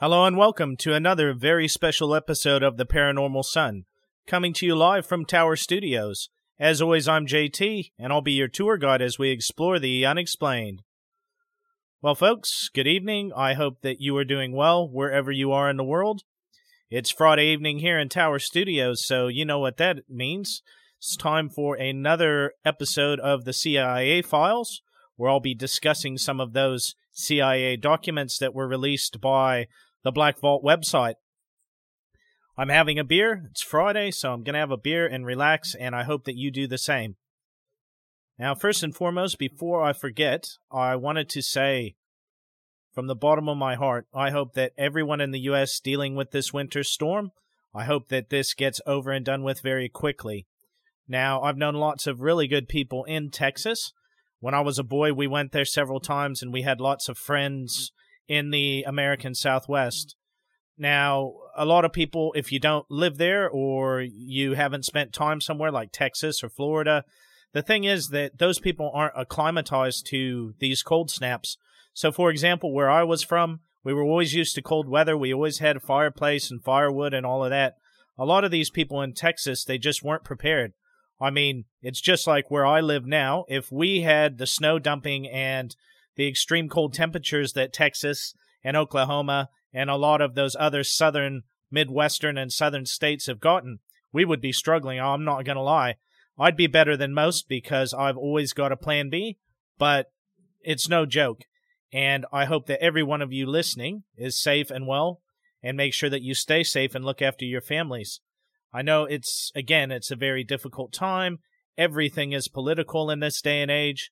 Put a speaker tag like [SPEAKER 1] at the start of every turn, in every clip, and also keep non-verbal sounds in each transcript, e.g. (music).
[SPEAKER 1] Hello and welcome to another very special episode of The Paranormal Son, coming to you live from Tower Studios. As always, I'm JT, and I'll be your tour guide as we explore the unexplained. Well, folks, good evening. I hope that you are doing well wherever you are in the world. It's Friday evening here in Tower Studios, so you know what that means. It's time for another episode of the CIA Files, where I'll be discussing some of those CIA documents that were released by the Black Vault website. I'm having a beer. It's Friday, so I'm going to have a beer and relax, and I hope that you do the same. Now, first and foremost, before I forget, I wanted to say from the bottom of my heart, I hope that everyone in the U.S. dealing with this winter storm, I hope that this gets over and done with very quickly. Now, I've known lots of really good people in Texas. When I was a boy, we went there several times and we had lots of friends in the American Southwest. Now, a lot of people, if you don't live there or you haven't spent time somewhere like Texas or Florida, the thing is that those people aren't acclimatized to these cold snaps. So, for example, where I was from, we were always used to cold weather. We always had a fireplace and firewood and all of that. A lot of these people in Texas, they just weren't prepared. I mean, it's just like where I live now. If we had the snow dumping and the extreme cold temperatures that Texas and Oklahoma and a lot of those other southern, midwestern, and southern states have gotten, we would be struggling. I'm not going to lie. I'd be better than most because I've always got a plan B, but it's no joke. And I hope that every one of you listening is safe and well and make sure that you stay safe and look after your families. I know it's, again, it's a very difficult time. Everything is political in this day and age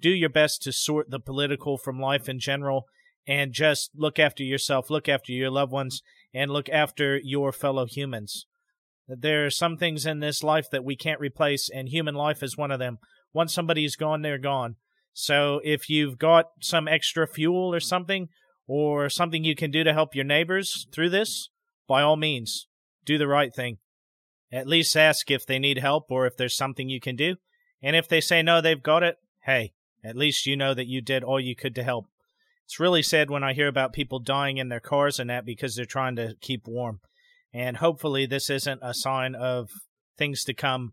[SPEAKER 1] do your best to sort the political from life in general and just look after yourself, look after your loved ones, and look after your fellow humans. There are some things in this life that we can't replace, and human life is one of them. Once somebody's gone, they're gone. So if you've got some extra fuel or something, or something you can do to help your neighbors through this, by all means, do the right thing. At least ask if they need help or if there's something you can do. And if they say no, they've got it, hey, at least you know that you did all you could to help. It's really sad when I hear about people dying in their cars and that because they're trying to keep warm. And hopefully, this isn't a sign of things to come.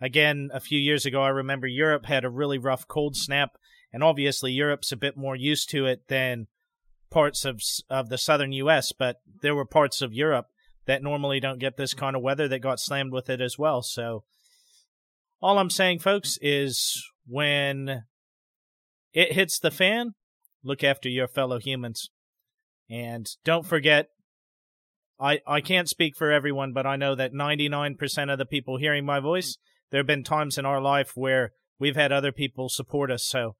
[SPEAKER 1] Again, a few years ago, I remember Europe had a really rough cold snap, and obviously, Europe's a bit more used to it than parts of of the southern U.S. But there were parts of Europe that normally don't get this kind of weather that got slammed with it as well. So, all I'm saying, folks, is when it hits the fan, look after your fellow humans. And don't forget, I, I can't speak for everyone, but I know that 99% of the people hearing my voice, there have been times in our life where we've had other people support us. So,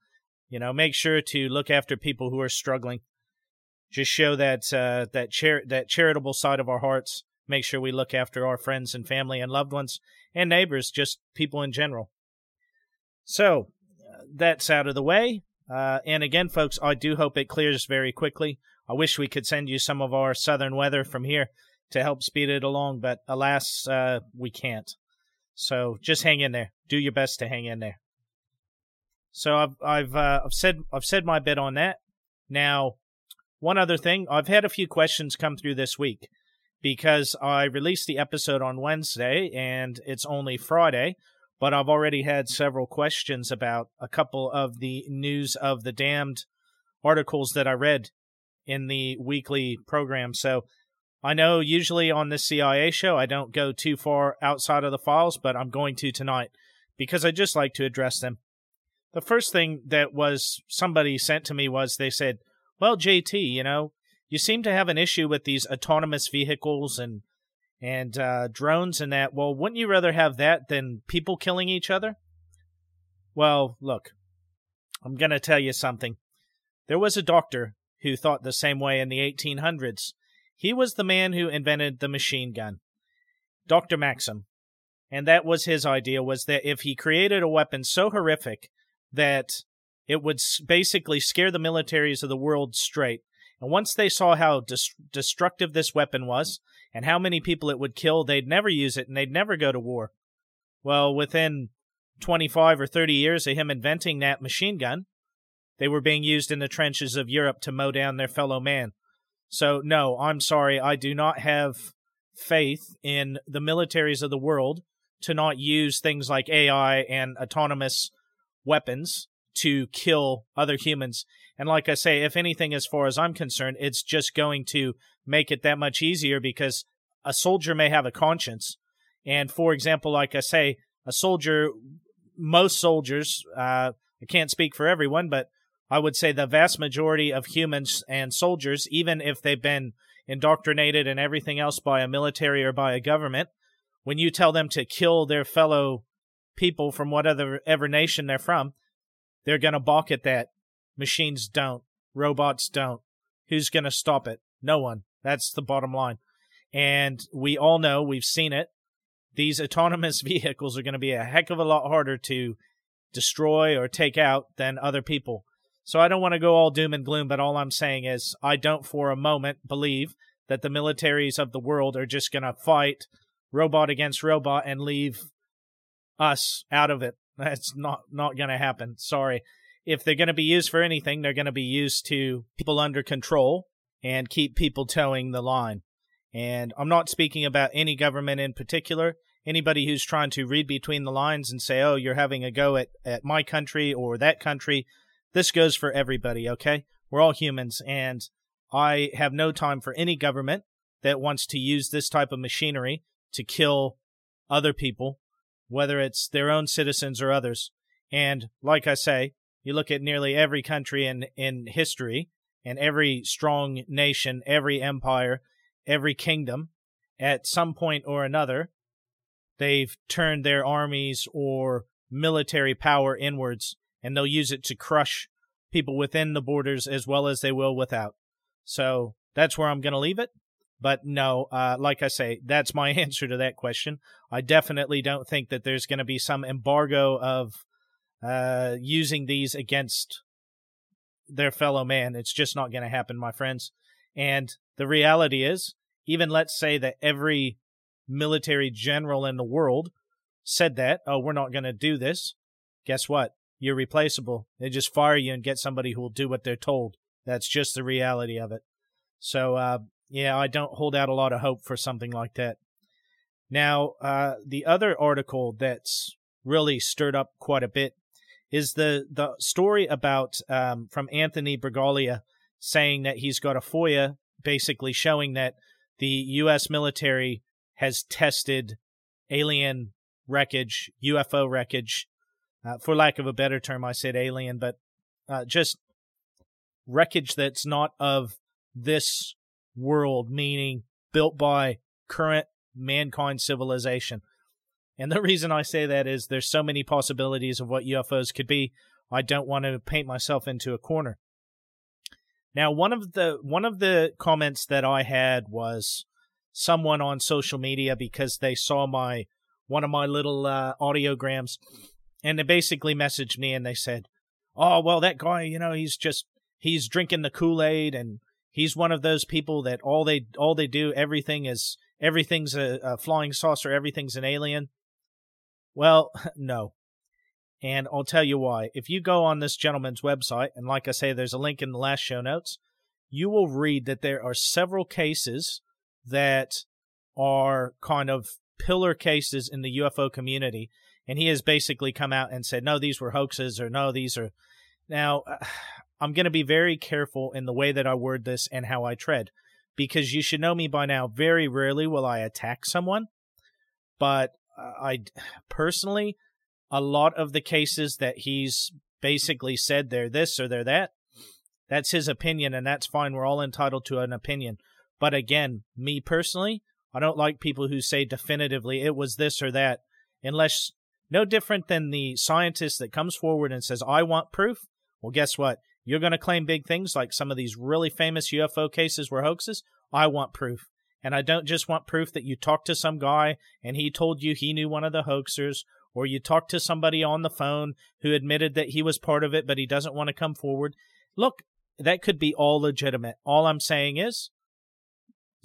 [SPEAKER 1] you know, make sure to look after people who are struggling. Just show that uh, that char- that charitable side of our hearts. Make sure we look after our friends and family and loved ones and neighbors, just people in general. So, that's out of the way. Uh, and again, folks, I do hope it clears very quickly. I wish we could send you some of our southern weather from here to help speed it along, but alas, uh, we can't. So just hang in there. Do your best to hang in there. So I've I've uh, I've said I've said my bit on that. Now, one other thing, I've had a few questions come through this week because I released the episode on Wednesday and it's only Friday but I've already had several questions about a couple of the news of the damned articles that I read in the weekly program. So I know usually on this CIA show I don't go too far outside of the files, but I'm going to tonight because I just like to address them. The first thing that was somebody sent to me was they said, "Well, JT, you know, you seem to have an issue with these autonomous vehicles and and uh, drones and that. Well, wouldn't you rather have that than people killing each other? Well, look, I'm going to tell you something. There was a doctor who thought the same way in the 1800s. He was the man who invented the machine gun, Dr. Maxim. And that was his idea was that if he created a weapon so horrific that it would basically scare the militaries of the world straight. And once they saw how destructive this weapon was, and how many people it would kill, they'd never use it and they'd never go to war. Well, within 25 or 30 years of him inventing that machine gun, they were being used in the trenches of Europe to mow down their fellow man. So, no, I'm sorry. I do not have faith in the militaries of the world to not use things like AI and autonomous weapons to kill other humans. And like I say, if anything, as far as I'm concerned, it's just going to make it that much easier because a soldier may have a conscience. And for example, like I say, a soldier, most soldiers, uh, I can't speak for everyone, but I would say the vast majority of humans and soldiers, even if they've been indoctrinated and everything else by a military or by a government, when you tell them to kill their fellow people from whatever ever nation they're from, they're going to balk at that. Machines don't. Robots don't. Who's going to stop it? No one. That's the bottom line. And we all know, we've seen it. These autonomous (laughs) vehicles are going to be a heck of a lot harder to destroy or take out than other people. So I don't want to go all doom and gloom, but all I'm saying is I don't for a moment believe that the militaries of the world are just going to fight robot against robot and leave us out of it. That's not not going to happen. Sorry. If they're going to be used for anything, they're going to be used to people under control and keep people toeing the line. And I'm not speaking about any government in particular. Anybody who's trying to read between the lines and say, "Oh, you're having a go at at my country or that country," this goes for everybody. Okay, we're all humans, and I have no time for any government that wants to use this type of machinery to kill other people whether it's their own citizens or others. And like I say, you look at nearly every country in, in history and every strong nation, every empire, every kingdom, at some point or another, they've turned their armies or military power inwards and they'll use it to crush people within the borders as well as they will without. So that's where I'm going to leave it. But no, uh, like I say, that's my (laughs) answer to that question. I definitely don't think that there's going to be some embargo of uh, using these against their fellow man. It's just not going to happen, my friends. And the reality is, even let's say that every military general in the world said that, oh, we're not going to do this. Guess what? You're replaceable. They just fire you and get somebody who will do what they're told. That's just the reality of it. So, uh, yeah, I don't hold out a lot of hope for something like that. Now, uh, the other article that's really stirred up quite a bit is the the story about um, from Anthony Bragalia saying that he's got a FOIA basically showing that the U.S. military has tested alien wreckage, UFO wreckage. Uh, for lack of a better term, I said alien, but uh, just wreckage that's not of this world, meaning built by current mankind civilization. And the reason I say that is there's so many possibilities of what UFOs could be. I don't want to paint myself into a corner. Now, one of the one of the comments that I had was someone on social media because they saw my one of my little uh, audiograms, and they basically messaged me and they said, "Oh, well, that guy, you know, he's just he's drinking the Kool Aid and He's one of those people that all they all they do everything is everything's a, a flying saucer, everything's an alien. Well, (laughs) no. And I'll tell you why. If you go on this gentleman's website, and like I say, there's a link in the last show notes, you will read that there are several cases that are kind of pillar cases in the UFO community. And he has basically come out and said, no, these were hoaxes, or no, these are. (sighs) Now, (sighs) I'm going to be very careful in the way that I word this and how I tread because you should know me by now. Very rarely will I attack someone, but I personally, a lot of the cases that he's basically said they're this or they're that, that's his opinion and that's fine. We're all entitled to an opinion. But again, me personally, I don't like people who say definitively it was this or that, unless no different than the scientist that comes forward and says, I want proof. Well, guess what? You're going to claim big things like some of these really famous UFO cases were hoaxes. I want proof. And I don't just want proof that you talked to some guy and he told you he knew one of the hoaxers, or you talked to somebody on the phone who admitted that he was part of it, but he doesn't want to come forward. Look, that could be all legitimate. All I'm saying is,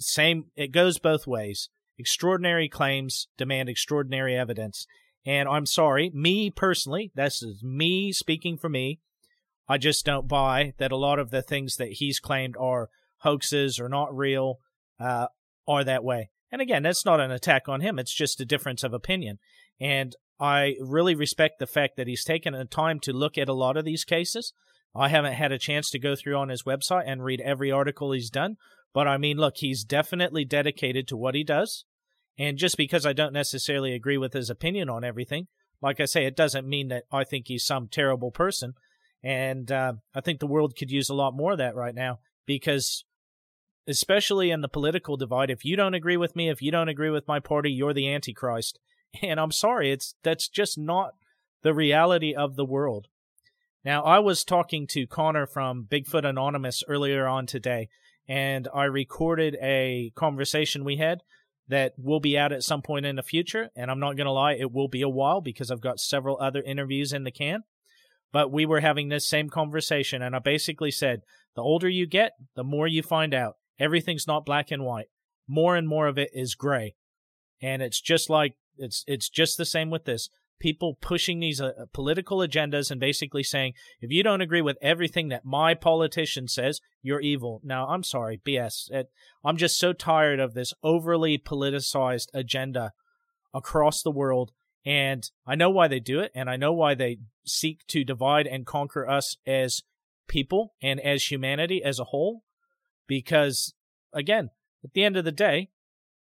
[SPEAKER 1] same, it goes both ways. Extraordinary claims demand extraordinary evidence. And I'm sorry, me personally, this is me speaking for me. I just don't buy that a lot of the things that he's claimed are hoaxes or not real uh, are that way. And again, that's not an attack on him. It's just a difference of opinion. And I really respect the fact that he's taken the time to look at a lot of these cases. I haven't had a chance to go through on his website and read every article he's done, but I mean, look, he's definitely dedicated to what he does. And just because I don't necessarily agree with his opinion on everything, like I say, it doesn't mean that I think he's some terrible person. And uh, I think the world could use a lot more of that right now because, especially in the political divide, if you don't agree with me, if you don't agree with my party, you're the Antichrist. (laughs) And I'm sorry, it's that's just not the reality of the world. Now, I was talking to Connor from Bigfoot Anonymous earlier on today, and I recorded a conversation we had that will be out at some point in the future. And I'm not going to lie, it will be a while because I've got several other interviews in the can. But we were having this same conversation, and I basically said, the older you get, the more you find out. Everything's not black and white. More and more of it is gray. And it's just like it's it's just the same with this. People pushing these uh, political agendas and basically saying, if you don't agree with everything that my politician says, you're evil. Now, I'm sorry, BS. It, I'm just so tired of this overly politicized agenda across the world. And I know why they do it, and I know why they seek to divide and conquer us as people and as humanity as a whole. Because, again, at the end of the day,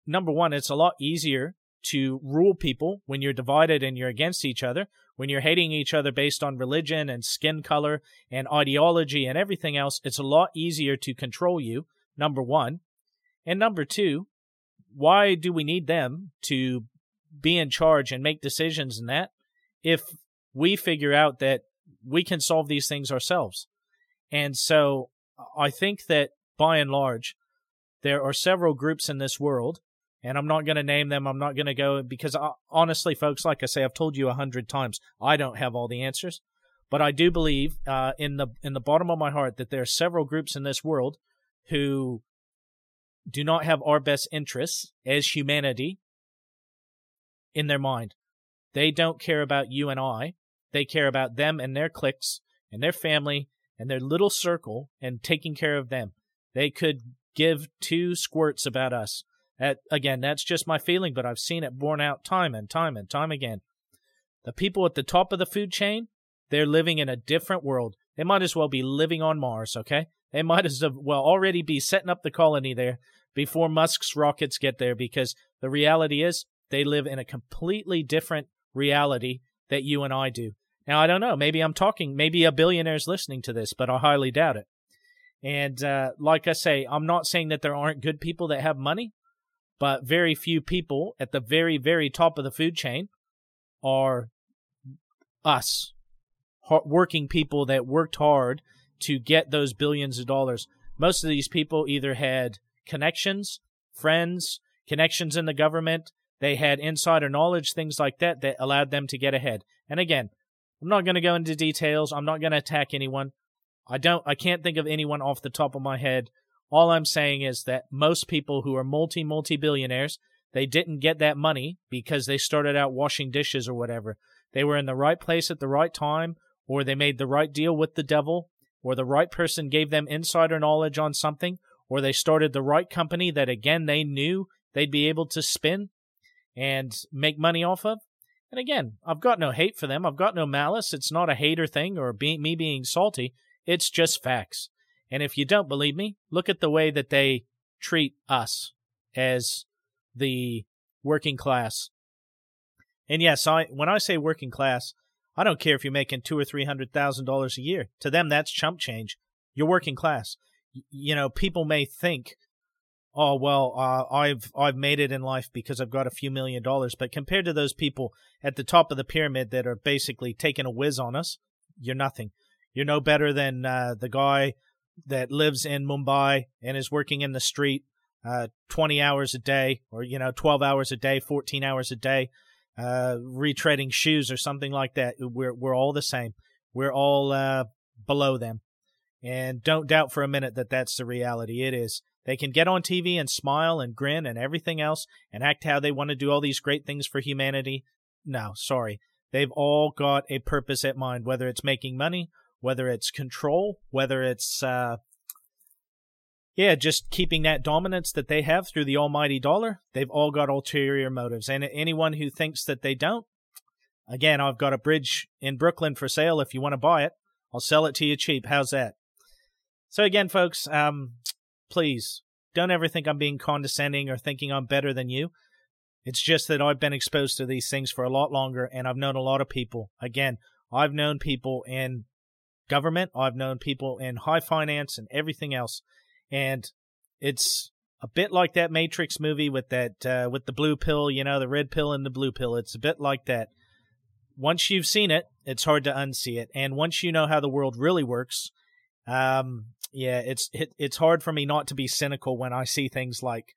[SPEAKER 1] number one, it's a lot easier to rule people when you're divided and you're against each other, when you're hating each other based on religion and skin color and ideology and everything else, it's a lot easier to control you, number one. And number two, why do we need them to be in charge and make decisions in that if we figure out that we can solve these things ourselves? And so I think that by and large, there are several groups in this world and I'm not going to name them. I'm not going to go because I, uh, honestly, folks, like I say, I've told you a hundred times, I don't have all the answers, but I do believe uh, in the in the bottom of my heart that there are several groups in this world who do not have our best interests as humanity in their mind. They don't care about you and I. They care about them and their cliques and their family and their little circle and taking care of them. They could give two squirts about us. Again, that's just my feeling, but I've seen it borne out time and time and time again. The people at the top of the food chain, they're living in a different world. They might as well be living on Mars, okay? They might as well already be setting up the colony there before Musk's rockets get there because the reality is they live in a completely different reality that you and I do. Now, I don't know. Maybe I'm talking, maybe a billionaire's listening to this, but I highly doubt it. And uh, like I say, I'm not saying that there aren't good people that have money but very few people at the very, very top of the food chain are us, working people that worked hard to get those billions of dollars. Most of these people either had connections, friends, connections in the government, they had insider knowledge, things like that, that allowed them to get ahead. And again, I'm not going to go into details. I'm not going to attack anyone. I don't, I can't think of anyone off the top of my head all I'm saying is that most people who are multi multi billionaires, they didn't get that money because they started out washing dishes or whatever. They were in the right place at the right time, or they made the right deal with the devil, or the right person gave them insider knowledge on something, or they started the right company that again they knew they'd be able to spin and make money off of. And again, I've got no hate for them. I've got no malice. It's not a hater thing or be- me being salty. It's just facts. And if you don't believe me, look at the way that they treat us as the working class. And yes, I when I say working class, I don't care if you're making two or three hundred thousand dollars a year. To them, that's chump change. You're working class. You know, people may think, "Oh, well, uh, I've I've made it in life because I've got a few million dollars." But compared to those people at the top of the pyramid that are basically taking a whiz on us, you're nothing. You're no better than uh, the guy that lives in Mumbai and is working in the street uh, 20 hours a day or, you know, 12 hours a day, 14 hours a day, uh, retreading shoes or something like that. We're, we're all the same. We're all uh, below them. And don't doubt for a minute that that's the reality. It is. They can get on TV and smile and grin and everything else and act how they want to do all these great things for humanity. No, sorry. They've all got a purpose at mind, whether it's making money whether it's control, whether it's uh, yeah, just keeping that dominance that they have through the almighty dollar. They've all got ulterior motives. And anyone who thinks that they don't, again, I've got a bridge in Brooklyn for sale if you want to buy it. I'll sell it to you cheap. How's that? So again, folks, um, please don't ever think I'm being condescending or thinking I'm better than you. It's just that I've been exposed to these things for a lot longer and I've known a lot of people. Again, I've known people in government, I've known people in high finance and everything else. And it's a bit like that Matrix movie with that uh, with the blue pill, you know, the red pill and the blue pill. It's a bit like that. Once you've seen it, it's hard to unsee it. And once you know how the world really works, um, yeah, it's it, it's hard for me not to be cynical when I see things like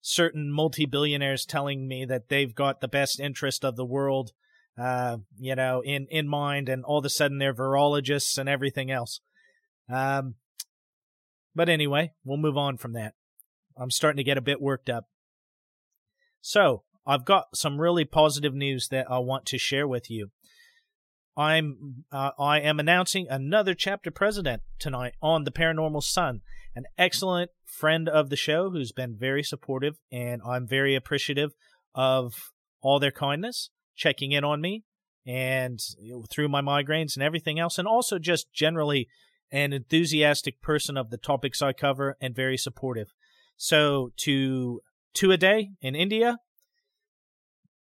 [SPEAKER 1] certain multi-billionaires telling me that they've got the best interest of the world uh, you know, in in mind, and all of a sudden they're virologists and everything else. Um, but anyway, we'll move on from that. I'm starting to get a bit worked up. So I've got some really positive news that I want to share with you. I'm uh, I am announcing another chapter president tonight on the Paranormal Son, an excellent friend of the show who's been very supportive, and I'm very appreciative of all their kindness, checking in on me, and through my migraines and everything else, and also just generally an enthusiastic person of the topics I cover and very supportive. So to Tuaa Dey in India,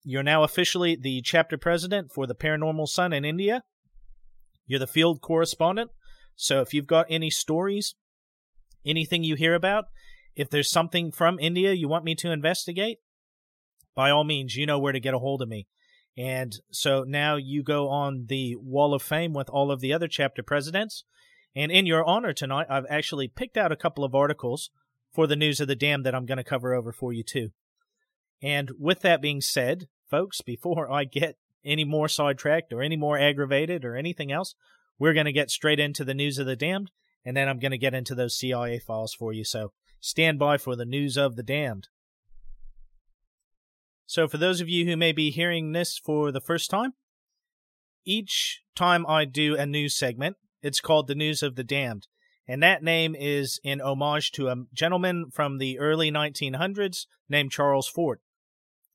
[SPEAKER 1] you're now officially the chapter president for the Paranormal Son in India. You're the field correspondent. So if you've got any stories, anything you hear about, if there's something from India you want me to investigate, by all means, you know where to get a hold of me. And so now you go on the wall of fame with all of the other chapter presidents. And in your honor tonight, I've actually picked out a couple of articles for the news of the dam that I'm going to cover over for you too. And with that being said, folks, before I get any more sidetracked or any more aggravated or anything else, we're going to get straight into the news of the damned, and then I'm going to get into those CIA files for you. So stand by for the news of the damned. So, for those of you who may be hearing this for the first time, each time I do a news segment, it's called The News of the Damned. And that name is in homage to a gentleman from the early 1900s named Charles Fort.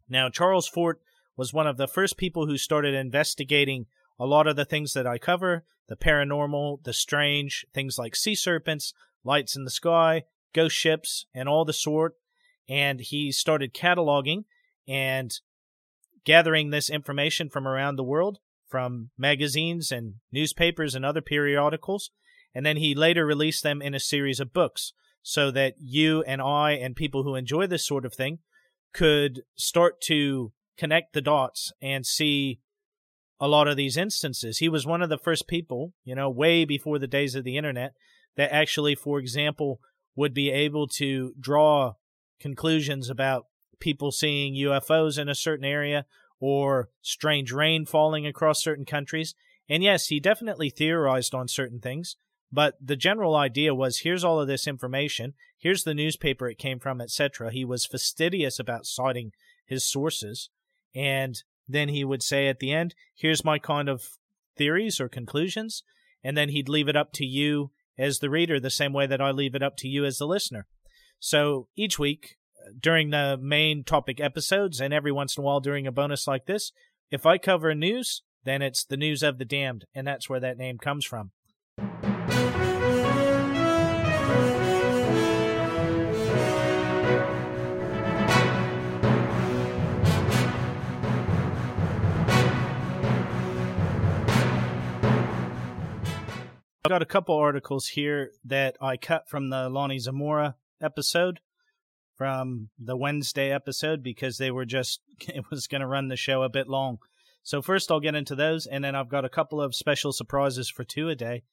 [SPEAKER 1] Now, Charles Fort was one of the first people who started investigating a lot of the things that I cover the paranormal, the strange, things like sea serpents, lights in the sky, ghost ships, and all the sort. And he started cataloging and gathering this information from around the world, from magazines and newspapers and other periodicals. And then he later released them in a series of books so that you and I and people who enjoy this sort of thing could start to connect the dots and see a lot of these instances. He was one of the first people, you know, way before the days of the internet, that actually, for example, would be able to draw conclusions about people seeing UFOs in a certain area or strange rain falling across certain countries. And yes, he definitely theorized on certain things, but the general idea was here's all of this information, here's the newspaper it came from, etc. He was fastidious about citing his sources, and then he would say at the end, here's my kind of theories or conclusions, and then he'd leave it up to you as the reader the same way that I leave it up to you as the listener. So each week, during the main topic episodes and every once in a while during a bonus like this, if I cover news, then it's the news of the damned, and that's where that name comes from. I've got a couple articles here that I cut from the Lonnie Zamora episode from the Wednesday episode because they were just, (laughs) it was going to run the show a bit long. So, first I'll get into those, and then I've got a couple of special surprises for Tuaa Dey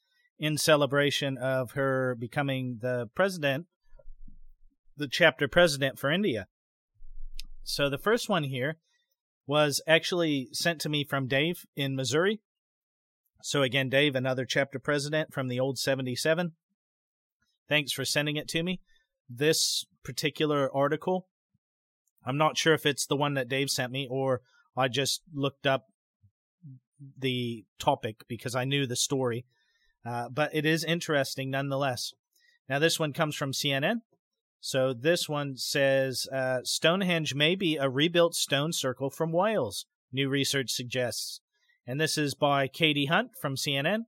[SPEAKER 1] in celebration of her becoming the president, the chapter president for India. So, the first one here was actually sent to me from Dave in Missouri. So, again, Dave, another chapter president from the old 77. Thanks for sending it to me this particular article. I'm not sure if it's the one that Dave sent me or I just looked up the topic because I knew the story. Uh, but it is interesting nonetheless. Now, this one comes from CNN. So this one says uh, Stonehenge may be a rebuilt stone circle from Wales, new research suggests. And this is by Katie Hunt from CNN,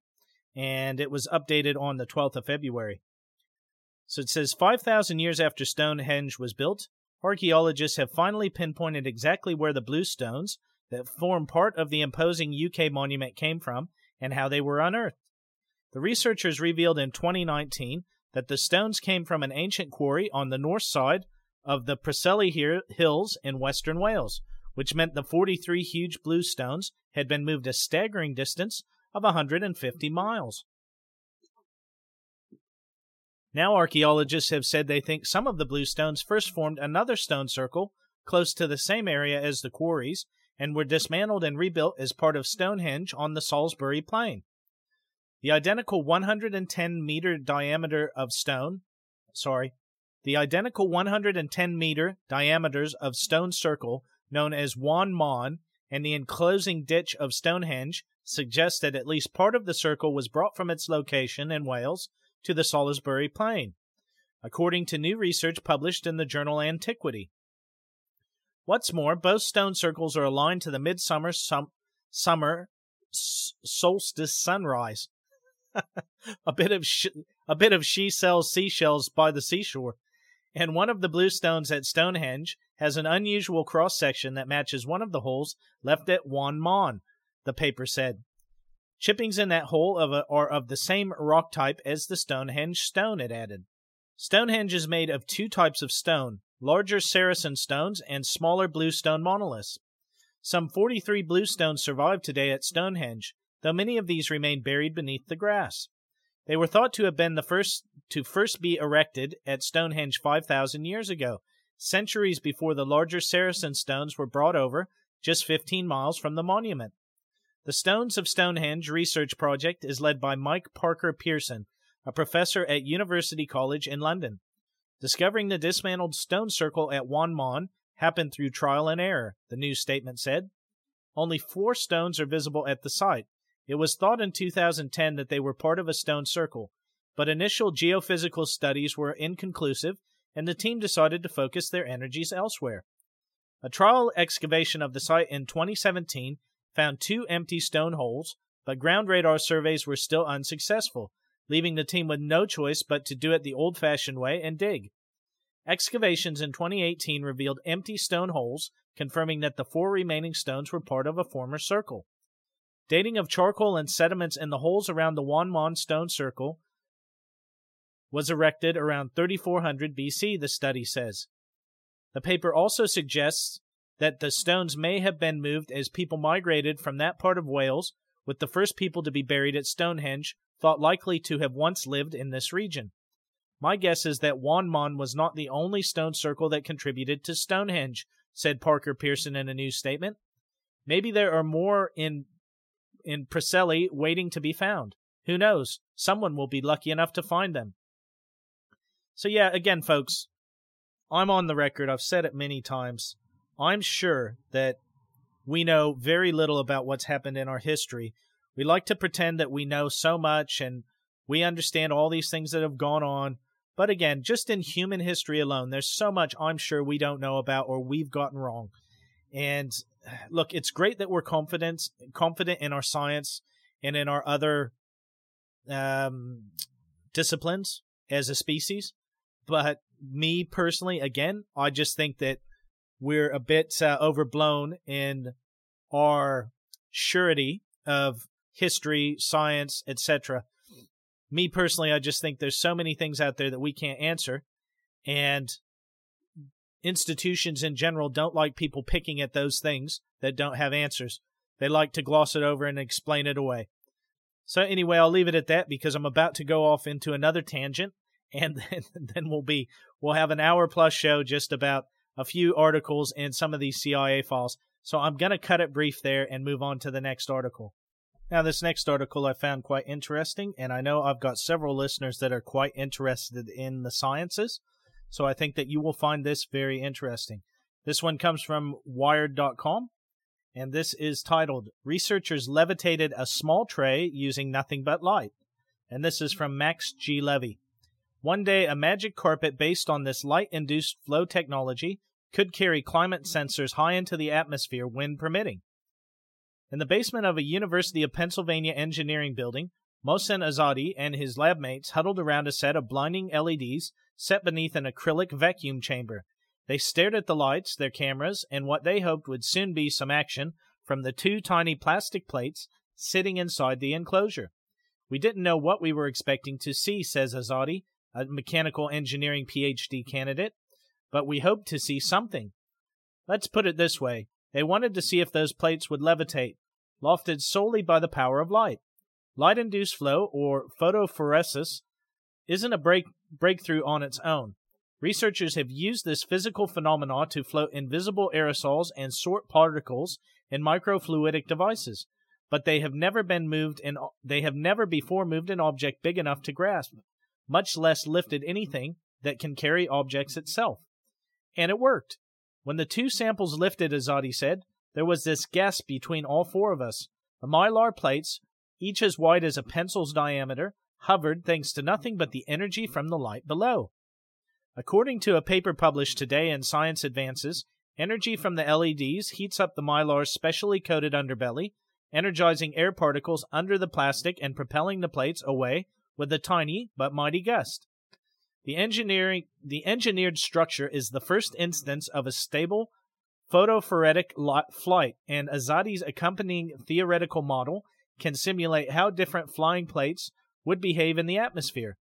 [SPEAKER 1] and it was updated on the 12th of February. So it says 5,000 years after Stonehenge was built, archaeologists have finally pinpointed exactly where the blue stones that form part of the imposing UK monument came from and how they were unearthed. The researchers revealed in 2019 that the stones came from an ancient quarry on the north side of the Preseli Hills in western Wales, which meant the 43 huge blue stones had been moved a staggering distance of 150 miles. Now, archaeologists have said they think some of the blue stones first formed another stone circle close to the same area as the quarries and were dismantled and rebuilt as part of Stonehenge on the Salisbury Plain. The identical 110 meter diameter of stone, sorry, the identical 110 meter diameters of stone circle known as Waun Mawn and the enclosing ditch of Stonehenge suggest that at least part of the circle was brought from its location in Wales to the Salisbury Plain, according to new research published in the journal Antiquity. What's more, both stone circles are aligned to the midsummer sum- summer s- solstice sunrise, (laughs) a bit of sh- a bit of she sells seashells by the seashore, and one of the blue stones at Stonehenge has an unusual cross section that matches one of the holes left at Waun Mawn. The paper said. Chippings in that hole of a, are of the same rock type as the Stonehenge stone, it added. Stonehenge is made of two types of stone larger sarsen stones and smaller bluestone monoliths. Some 43 bluestones survive today at Stonehenge, though many of these remain buried beneath the grass. They were thought to have been the first to first be erected at Stonehenge 5,000 years ago, centuries before the larger sarsen stones were brought over just 15 miles from the monument. The Stones of Stonehenge research project is led by Mike Parker Pearson, a professor at University College in London. Discovering the dismantled stone circle at Waun Mawn happened through trial and error, the news statement said. Only four stones are visible at the site, it was thought in 2010 that they were part of a stone circle, but initial geophysical studies were inconclusive, and the team decided to focus their energies elsewhere. A trial excavation of the site in 2017 found two empty stone holes, but ground radar surveys were still unsuccessful, leaving the team with no choice but to do it the old fashioned way and dig. Excavations in 2018 revealed empty stone holes, confirming that the four remaining stones were part of a former circle. Dating of charcoal and sediments in the holes around the Waun Mawn stone circle was erected around 3400 BC, the study says. The paper also suggests that the stones may have been moved as people migrated from that part of Wales, with the first people to be buried at Stonehenge thought likely to have once lived in this region. My guess is that Waun Mawn was not the only stone circle that contributed to Stonehenge, said Parker Pearson in a news statement. Maybe there are more in in Preseli waiting to be found. Who knows? Someone will be lucky enough to find them. So, yeah, again, folks, I'm on the record. I've said it many times. I'm sure that we know very little about what's happened in our history. We like to pretend that we know so much and we understand all these things that have gone on. But again, just in human history alone, there's so much I'm sure we don't know about or we've gotten wrong. And (sighs) look, it's great that we're confident confident in our science and in our other um, disciplines as a species. But me personally, again, I just think that we're a bit uh, overblown in our surety of history, science, etc. Me personally, I just think there's so many things out there that we can't answer, and institutions in general don't like people picking at those things that don't have answers. They like to gloss it over and explain it away. So anyway, I'll leave it at that because I'm about to go off into another tangent and (laughs) then, then we'll be we'll have an hour plus show just about a few articles and some of these CIA files. So I'm going to cut it brief there and move on to the next article. Now, this next article I found quite interesting, and I know I've got several listeners that are quite interested in the sciences. So I think that you will find this very interesting. This one comes from Wired.com, and this is titled Researchers Levitated a Small Tray Using Nothing But Light. And this is from Max G. Levy. One day, a magic carpet based on this light induced flow technology could carry climate sensors high into the atmosphere when permitting. In the basement of a University of Pennsylvania engineering building, Mohsen Azadi and his lab mates huddled around a set of blinding LEDs set beneath an acrylic vacuum chamber. They stared at the lights, their cameras, and what they hoped would soon be some action from the two tiny plastic plates sitting inside the enclosure. We didn't know what we were expecting to see, says Azadi, a mechanical engineering PhD candidate, but we hoped to see something. Let's put it this way they wanted to see if those plates would levitate, lofted solely by the power of light. Light induced flow, or photophoresis, isn't a break- breakthrough on its own. Researchers have used this physical phenomenon to float invisible aerosols and sort particles in microfluidic devices, but they have never been moved in they have never before moved an object big enough to grasp, much less lifted mm-hmm. anything that can carry objects mm-hmm. itself. And it worked. When the two samples lifted, Azadi said, there was this gasp between all four of us. The mylar plates, each as wide as a pencil's diameter, hovered thanks to nothing but the energy from the light below. According to a paper published today in Science Advances, energy from the LEDs heats up the mylar's specially coated underbelly, energizing air particles under the plastic and propelling the plates away with a tiny but mighty gust. The engineering the engineered structure is the first instance of a stable photophoretic flight, and Azadi's accompanying theoretical model can simulate how different flying plates would behave in the atmosphere.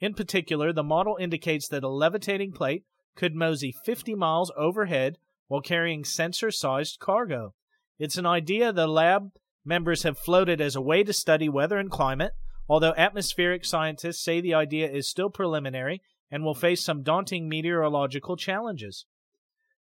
[SPEAKER 1] In particular, the model indicates that a levitating plate could mosey 50 miles overhead while carrying sensor sized cargo. It's an idea the lab members have floated as a way to study weather and climate, although atmospheric scientists say the idea is still preliminary and will face some daunting meteorological challenges.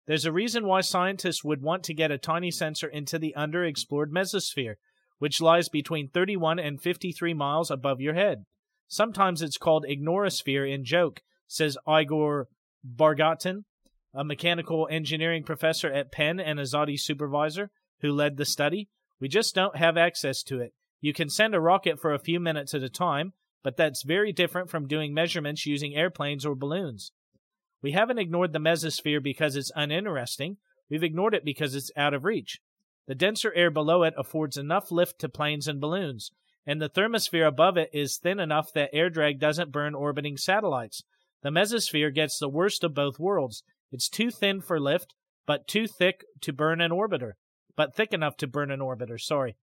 [SPEAKER 1] There's a reason why scientists would want to get a tiny sensor into the underexplored mesosphere, which lies between 31 and 53 miles above your head. Sometimes it's called ignorosphere in joke, says Igor Bargatin, a mechanical engineering professor at Penn and Azadi supervisor who led the study. We just don't have access to it. You can send a rocket for a few minutes at a time, but that's very different from doing measurements using airplanes or balloons. We haven't ignored the mesosphere because it's uninteresting, we've ignored it because it's out of reach. The denser air below it affords enough lift to planes and balloons, and the thermosphere above it is thin enough that air drag doesn't burn orbiting satellites. The mesosphere gets the worst of both worlds. It's too thin for lift, but too thick to burn an orbiter. But thick enough to burn an orbiter, sorry.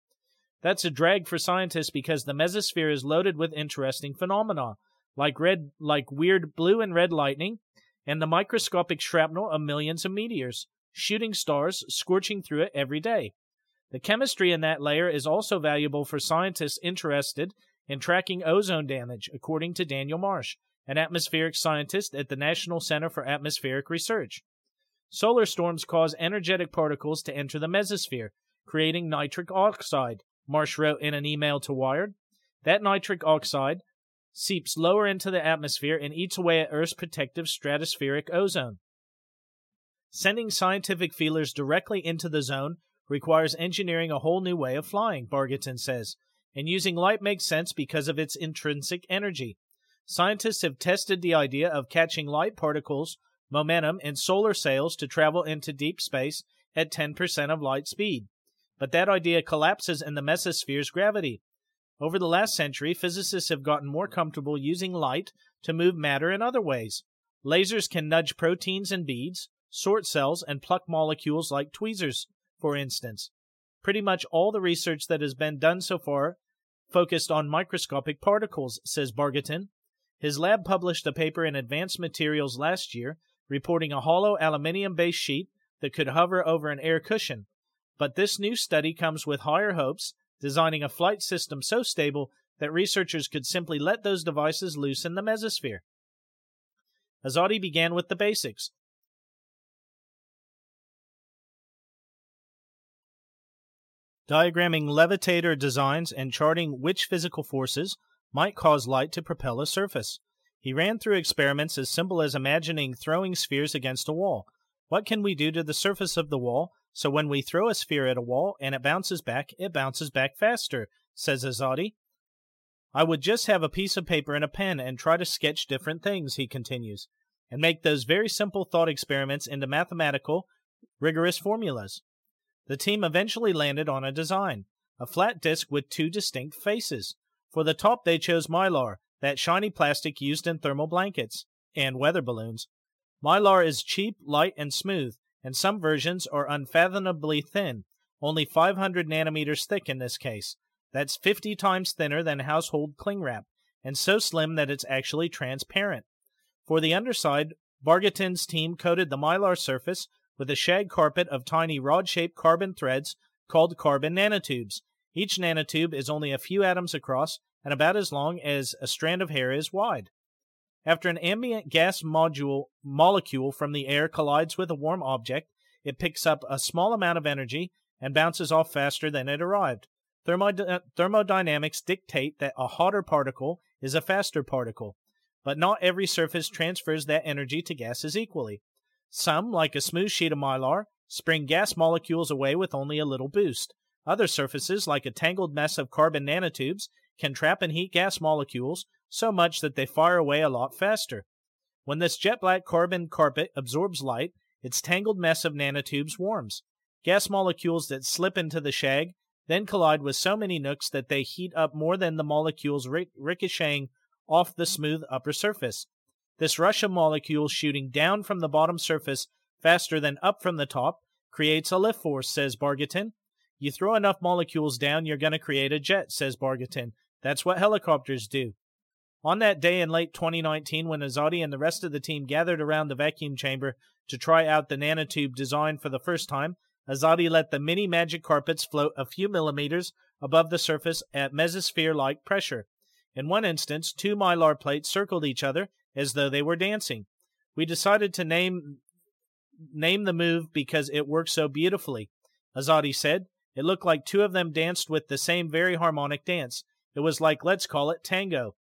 [SPEAKER 1] That's a drag for scientists because the mesosphere is loaded with interesting phenomena, like red like weird blue and red lightning, and the microscopic shrapnel of millions of meteors, shooting stars scorching through it every day. The chemistry in that layer is also valuable for scientists interested in tracking ozone damage, according to Daniel Marsh, an atmospheric scientist at the National Center for Atmospheric Research. Solar storms cause energetic particles to enter the mesosphere, creating nitric oxide, Marsh wrote in an email to Wired. That nitric oxide seeps lower into the atmosphere and eats away at Earth's protective stratospheric ozone. Sending scientific feelers directly into the zone requires engineering a whole new way of flying, Bargatin says, and using light makes sense because of its intrinsic energy. Scientists have tested the idea of catching light particles, momentum, and solar sails to travel into deep space at 10% of light speed but that idea collapses in the mesosphere's gravity. Over the last century, physicists have gotten more comfortable using light to move matter in other ways. Lasers can nudge proteins and beads, sort cells, and pluck molecules like tweezers, for instance. Pretty much all the research that has been done so far focused on microscopic particles, says Bargatin. His lab published a paper in Advanced Materials last year reporting a hollow aluminium based sheet that could hover over an air cushion, but this new study comes with higher hopes, designing a flight system so stable that researchers could simply let those devices loose in the mesosphere. Azadi began with the basics. Diagramming levitator designs and charting which physical forces might cause light to propel a surface. He ran through experiments as simple as imagining throwing spheres against a wall. What can we do to the surface of the wall so when we throw a sphere at a wall and it bounces back, it bounces back faster, says Azadi. I would just have a piece of paper and a pen and try to sketch different things, he continues, and make those very simple thought experiments into mathematical, rigorous formulas. The team eventually landed on a design a flat disk with two distinct faces. For the top, they chose mylar, that shiny plastic used in thermal blankets and weather balloons. Mylar is cheap, light, and smooth, and some versions are unfathomably thin, only 500 nanometers thick in this case. That's 50 times thinner than household cling wrap, and so slim that it's actually transparent. For the underside, Bargatin's team coated the mylar surface with a shag carpet of tiny rod shaped carbon threads called carbon nanotubes. Each nanotube is only a few atoms across and about as long as a strand of hair is wide. After an ambient gas module, molecule from the air collides with a warm object, it picks up a small amount of energy and bounces off faster than it arrived. Thermod- thermodynamics dictate that a hotter particle is a faster particle, but not every surface transfers that energy to gases equally. Some, like a smooth sheet of mylar, spring gas molecules away with only a little boost. Other surfaces, like a tangled mess of carbon nanotubes, can trap and heat gas molecules so much that they fire away a lot faster. When this jet black carbon carpet absorbs light, its tangled mess of nanotubes warms. Gas molecules that slip into the shag then collide with so many nooks that they heat up more than the molecules ricocheting off the smooth upper surface. This rush of molecules shooting down from the bottom surface faster than up from the top creates a lift force, says Bargatin. You throw enough molecules down, you're going to create a jet, says Bargatin. That's what helicopters do. On that day in late 2019, when Azadi and the rest of the team gathered around the vacuum chamber to try out the nanotube design for the first time, Azadi let the mini magic carpets float a few millimeters above the surface at mesosphere like pressure. In one instance, two mylar plates circled each other as though they were dancing. We decided to name name the move because it worked so beautifully. Azadi said, It looked like two of them danced with the same very harmonic dance. It was like, let's call it tango.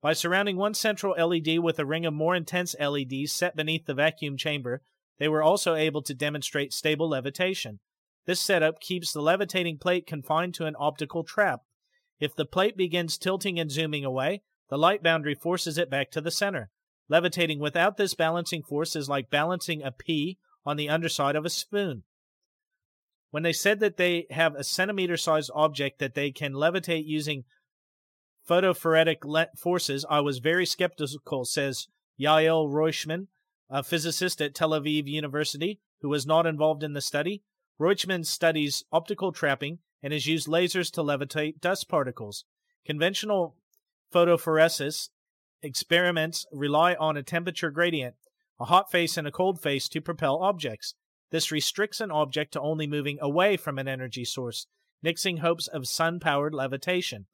[SPEAKER 1] By surrounding one central LED with a ring of more intense LEDs set beneath the vacuum chamber, they were also able to demonstrate stable levitation. This setup keeps the levitating plate confined to an optical trap. If the plate begins tilting and zooming away, the light boundary forces it back to the center. Levitating without this balancing force is like balancing a pea on the underside of a spoon. When they said that they have a centimeter sized object that they can levitate using photophoretic le- forces, I was very skeptical, says Yael Roichman, a physicist at Tel Aviv University who was not involved in the study. Roichman studies optical trapping and has used lasers to levitate dust particles. Conventional photophoresis experiments rely on a temperature gradient, a hot face and a cold face to propel objects. This restricts an object to only moving away from an energy source, nixing hopes of sun powered levitation.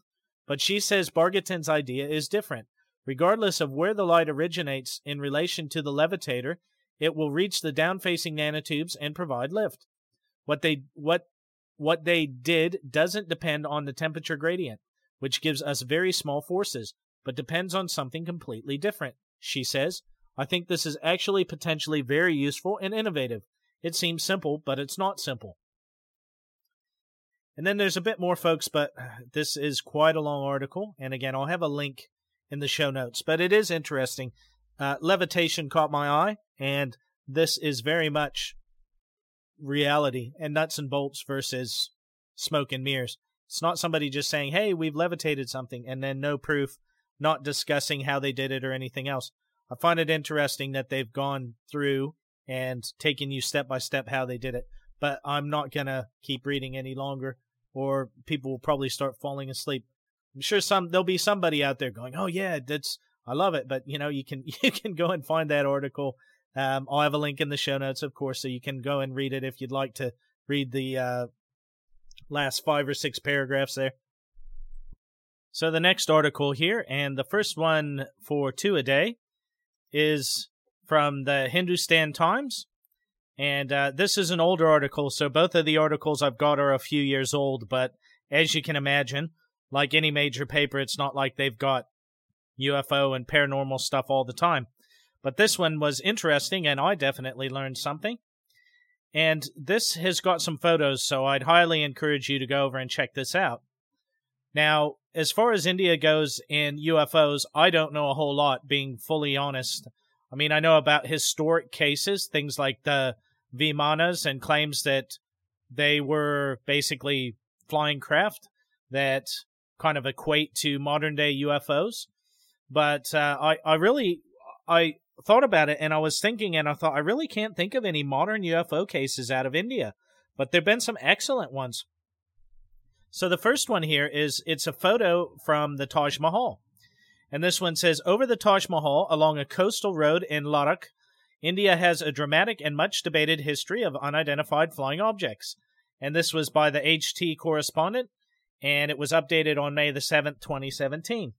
[SPEAKER 1] But she says Bargatin's idea is different. Regardless of where the light originates in relation to the levitator, it will reach the down facing nanotubes and provide lift. What they what what they did doesn't depend on the temperature gradient, which gives us very small forces, but depends on something completely different. She says, I think this is actually potentially very useful and innovative. It seems simple, but it's not simple. And then there's a bit more, folks, but this is quite a long article. And again, I'll have a link in the show notes. But it is interesting. Uh, levitation caught my eye, and this is very much reality and nuts and bolts versus smoke and mirrors. It's not somebody just saying, hey, we've levitated something, and then no proof, not discussing how they did it or anything else. I find it interesting that they've gone through and taken you step by step how they did it. But I'm not going to keep reading any longer, or people will probably start falling asleep. I'm sure some there'll be somebody out there going, "Oh yeah, that's I love it." But you know, you can (laughs) you can go and find that article. Um, I'll have a link in the show notes, of course, so you can go and read it if you'd like to read the uh, last five or six paragraphs there. So the next article here, and the first one for Tuaa Dey, is from the Hindustan Times. And uh, this is an older article, so both of the articles I've got are a few years old. But as you can imagine, like any major paper, it's not like they've got UFO and paranormal stuff all the time. But this one was interesting, and I definitely learned something. And this has got some photos, so I'd highly encourage you to go over and check this out. Now, as far as India goes in UFOs, I don't know a whole lot, being fully honest. I mean, I know about historic cases, things like the Vimanas, and claims that they were basically flying craft that kind of equate to modern day UFOs. But uh, I, I really, I thought about it and I was thinking, and I thought, I really can't think of any modern UFO cases out of India, but there have been some excellent ones. So the first one here is it's a photo from the Taj Mahal. And this one says Over the Taj Mahal, along a coastal road in Ladakh, India has a dramatic and much debated history of unidentified flying objects. And this was by the HT correspondent, and it was updated on May the 7th, 2017.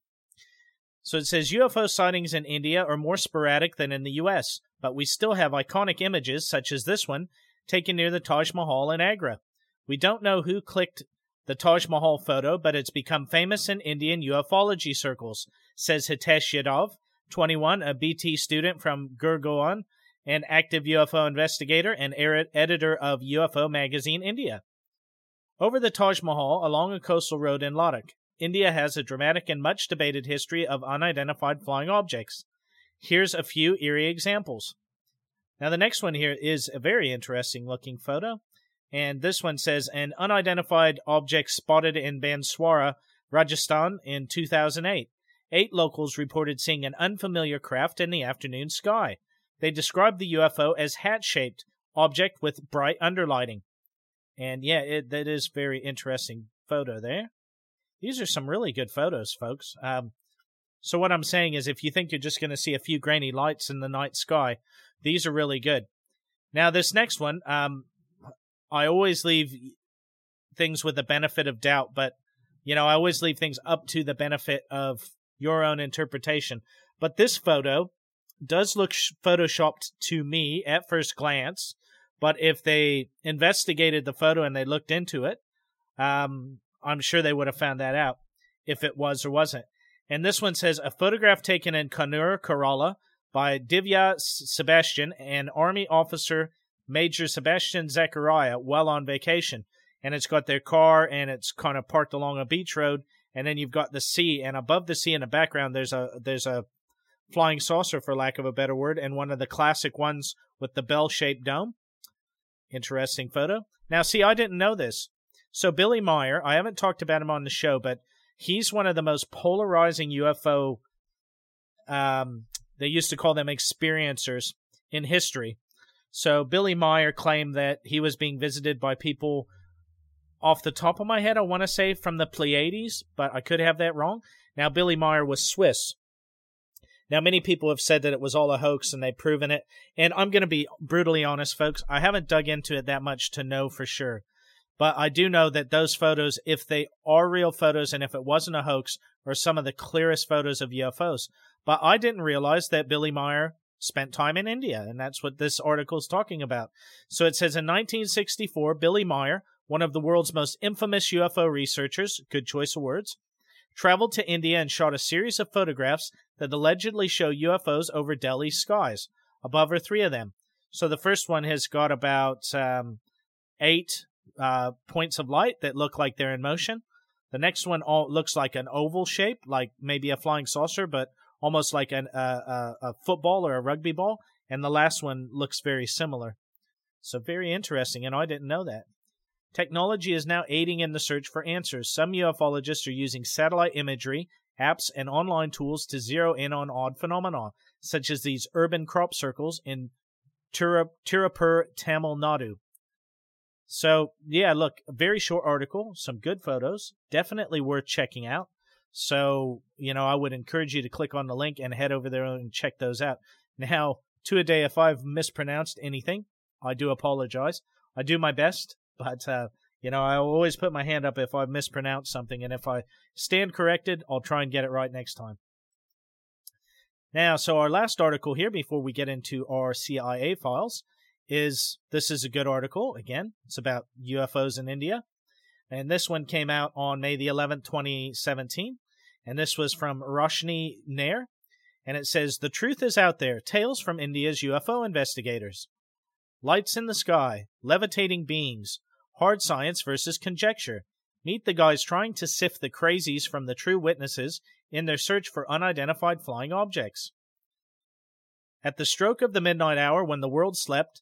[SPEAKER 1] So it says UFO sightings in India are more sporadic than in the US, but we still have iconic images such as this one taken near the Taj Mahal in Agra. We don't know who clicked the Taj Mahal photo, but it's become famous in Indian ufology circles, says Hitesh Yadav, 21, a BT student from Gurgaon, an active UFO investigator and editor of UFO Magazine India. Over the Taj Mahal, along a coastal road in Ladakh, India has a dramatic and much debated history of unidentified flying objects. Here's a few eerie examples. Now, the next one here is a very interesting looking photo. And this one says an unidentified object spotted in Banswara, Rajasthan in 2008. Eight locals reported seeing an unfamiliar craft in the afternoon sky. They described the UFO as hat shaped object with bright underlighting. And yeah, it, that is very interesting photo there. These are some really good photos, folks. Um, so what I'm saying is, if you think you're just going to see a few grainy lights in the night sky, these are really good. Now, this next one, um, I always leave things with the benefit of doubt, but you know, I always leave things up to the benefit of your own interpretation. But this photo does look photoshopped to me at first glance. But if they investigated the photo and they looked into it, um, I'm sure they would have found that out if it was or wasn't. And this one says a photograph taken in Kannur, Kerala by Divya Sebastian an Army officer Major Sebastian Zachariah while on vacation. And it's got their car and it's kind of parked along a beach road. And then you've got the sea, and above the sea in the background, there's a there's a flying saucer, for lack of a better word, and one of the classic ones with the bell-shaped dome. Interesting photo. Now, see, I didn't know this. So Billy Meier, I haven't talked about him on the show, but he's one of the most polarizing UFO. Um, they used to call them experiencers in history. So Billy Meier claimed that he was being visited by people. Off the top of my head, I want to say from the Pleiades, but I could have that wrong. Now Billy Meier was Swiss. Now, many people have said that it was all a hoax and they've proven it. And I'm going to be brutally honest, folks. I haven't dug into it that much to know for sure. But I do know that those photos, if they are real photos and if it wasn't a hoax, are some of the clearest photos of UFOs. But I didn't realize that Billy Meier spent time in India, and that's what this article is talking about. So it says in 1964, Billy Meier, one of the world's most infamous UFO researchers, good choice of words, traveled to India and shot a series of photographs that allegedly show UFOs over Delhi's skies. Above are three of them. So the first one has got about um, eight uh, points of light that look like they're in motion. The next one all looks like an oval shape, like maybe a flying saucer, but almost like an, uh, a football or a rugby ball. And the last one looks very similar. So very interesting, and I didn't know that. Technology is now aiding in the search for answers. Some ufologists are using satellite imagery, apps, and online tools to zero in on odd phenomena, such as these urban crop circles in Tirupur, Tamil Nadu. So, yeah, look, very short article, some good photos, definitely worth checking out. So, you know, I would encourage you to click on the link and head over there and check those out. Now, Tuaa Dey, if I've mispronounced anything, I do apologize. I do my best, (laughs) but, uh, you know, I always put my hand up if I mispronounce something, and if I stand corrected, I'll try and get it right next time. Now, so our last article here before we get into our CIA files is this is a good article. Again, it's about UFOs in India. And this one came out on May the 11th, 2017. And this was from Roshni Nair. And it says The truth is out there. Tales from India's UFO investigators. Lights in the sky, levitating beings, hard science versus conjecture. Meet the guys trying to sift the crazies from the true witnesses in their search for unidentified flying objects. At the stroke of the midnight hour, when the world slept,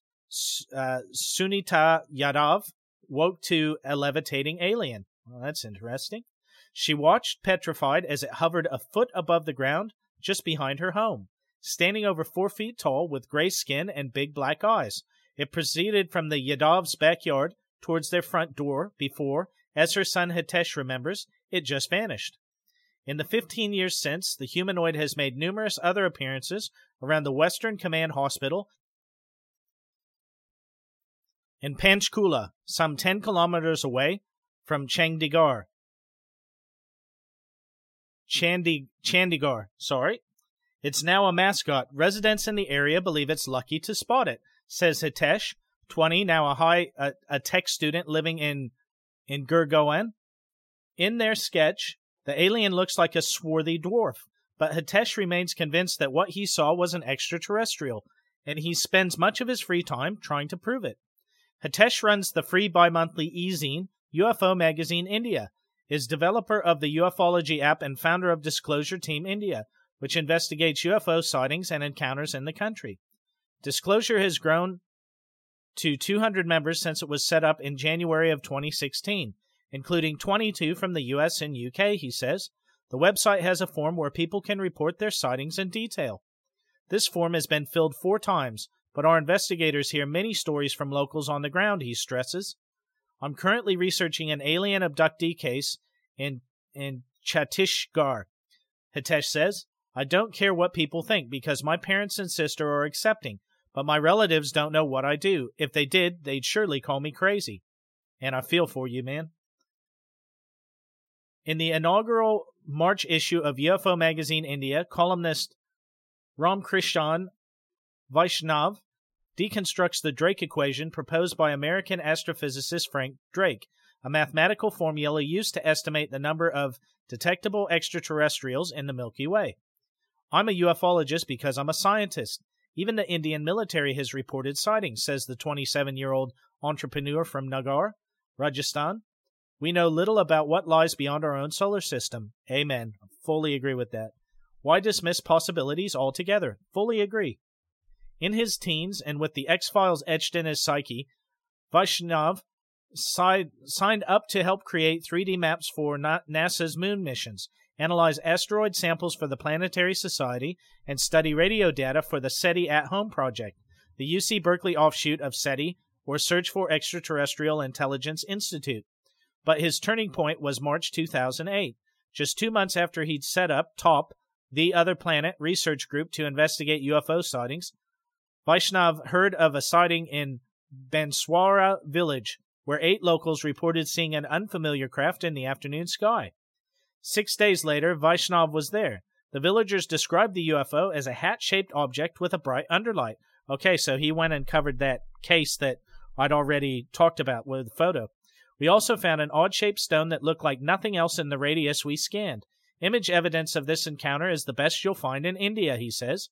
[SPEAKER 1] uh, Sunita Yadav woke to a levitating alien. Well, that's interesting. She watched petrified as it hovered a foot above the ground just behind her home. Standing over four feet tall with gray skin and big black eyes, it proceeded from the Yadav's backyard towards their front door before, as her son Hitesh remembers, it just vanished. In the 15 years since, the humanoid has made numerous other appearances around the Western Command Hospital in Panchkula, some 10 kilometers away from Chandigarh. Chandi- Chandigarh, sorry. It's now a mascot. Residents in the area believe it's lucky to spot it, says Hitesh, 20, now a high a, a tech student living in in Gurgaon. In their sketch, the alien looks like a swarthy dwarf, but Hitesh remains convinced that what he saw was an extraterrestrial, and he spends much of his free time trying to prove it. Hitesh runs the free bi monthly e zine UFO Magazine India, is developer of the ufology app and founder of Disclosure Team India, which investigates UFO sightings and encounters in the country. Disclosure has grown to 200 members since it was set up in January of 2016, including 22 from the US and UK, he says. The website has a form where people can report their sightings in detail. This form has been filled four times, but our investigators hear many stories from locals on the ground, he stresses. I'm currently researching an alien abductee case in, in Chhattisgarh, Hitesh says. I don't care what people think because my parents and sister are accepting, but my relatives don't know what I do. If they did, they'd surely call me crazy. And I feel for you, man. In the inaugural March issue of UFO Magazine India, columnist Ram Krishan Vaishnav deconstructs the Drake equation proposed by American astrophysicist Frank Drake, a mathematical formula used to estimate the number of detectable extraterrestrials in the Milky Way. I'm a ufologist because I'm a scientist. Even the Indian military has reported sightings, says the 27 year old entrepreneur from Nagar, Rajasthan. We know little about what lies beyond our own solar system. Amen. Fully agree with that. Why dismiss possibilities altogether? Fully agree. In his teens, and with the X Files etched in his psyche, Vaishnav signed up to help create 3D maps for NASA's moon missions, analyze asteroid samples for the Planetary Society, and study radio data for the SETI at Home project, the UC Berkeley offshoot of SETI, or Search for Extraterrestrial Intelligence Institute. But his turning point was March 2008, just two months after he'd set up TOP, the Other Planet research group to investigate UFO sightings. Vaishnav heard of a sighting in Banswara village, where eight locals reported seeing an unfamiliar craft in the afternoon sky. Six days later, Vaishnav was there. The villagers described the UFO as a hat shaped object with a bright underlight. Okay, so he went and covered that case that I'd already talked about with the photo. We also found an odd shaped stone that looked like nothing else in the radius we scanned. Image evidence of this encounter is the best you'll find in India, he says.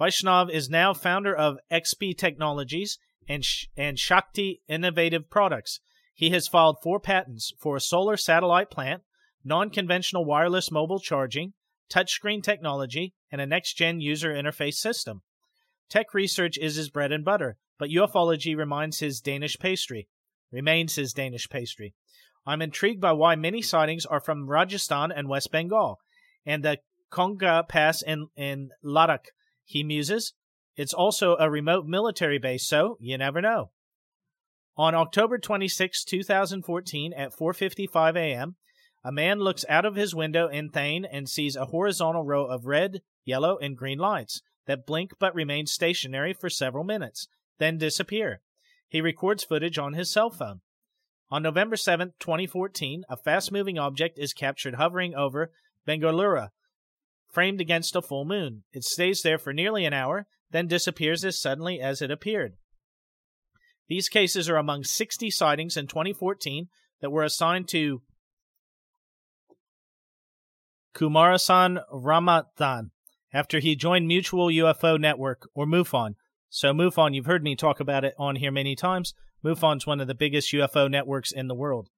[SPEAKER 1] Vaishnav is now founder of XP Technologies and, Sh- and Shakti Innovative Products. He has filed four patents for a solar satellite plant, non conventional wireless mobile charging, touchscreen technology, and a next gen user interface system. Tech research is his bread and butter, but ufology reminds his Danish pastry. Remains his Danish pastry. I'm intrigued by why many sightings are from Rajasthan and West Bengal, and the Kongka Pass in, in Ladakh he muses. It's also a remote military base, so you never know. On October 26, 2014, at 4:55 a.m., a man looks out of his window in Thane and sees a horizontal row of red, yellow, and green lights that blink but remain stationary for several minutes, then disappear. He records footage on his cell phone. On November 7, 2014, a fast moving object is captured hovering over Bengaluru, framed against a full moon. It stays there for nearly an hour, then disappears as suddenly as it appeared. These cases are among 60 sightings in 2014 that were assigned to Kumarasan Ramathan after he joined Mutual UFO Network, or MUFON. So, MUFON, you've heard me talk about it on here many times. MUFON's one of the biggest UFO networks in the world.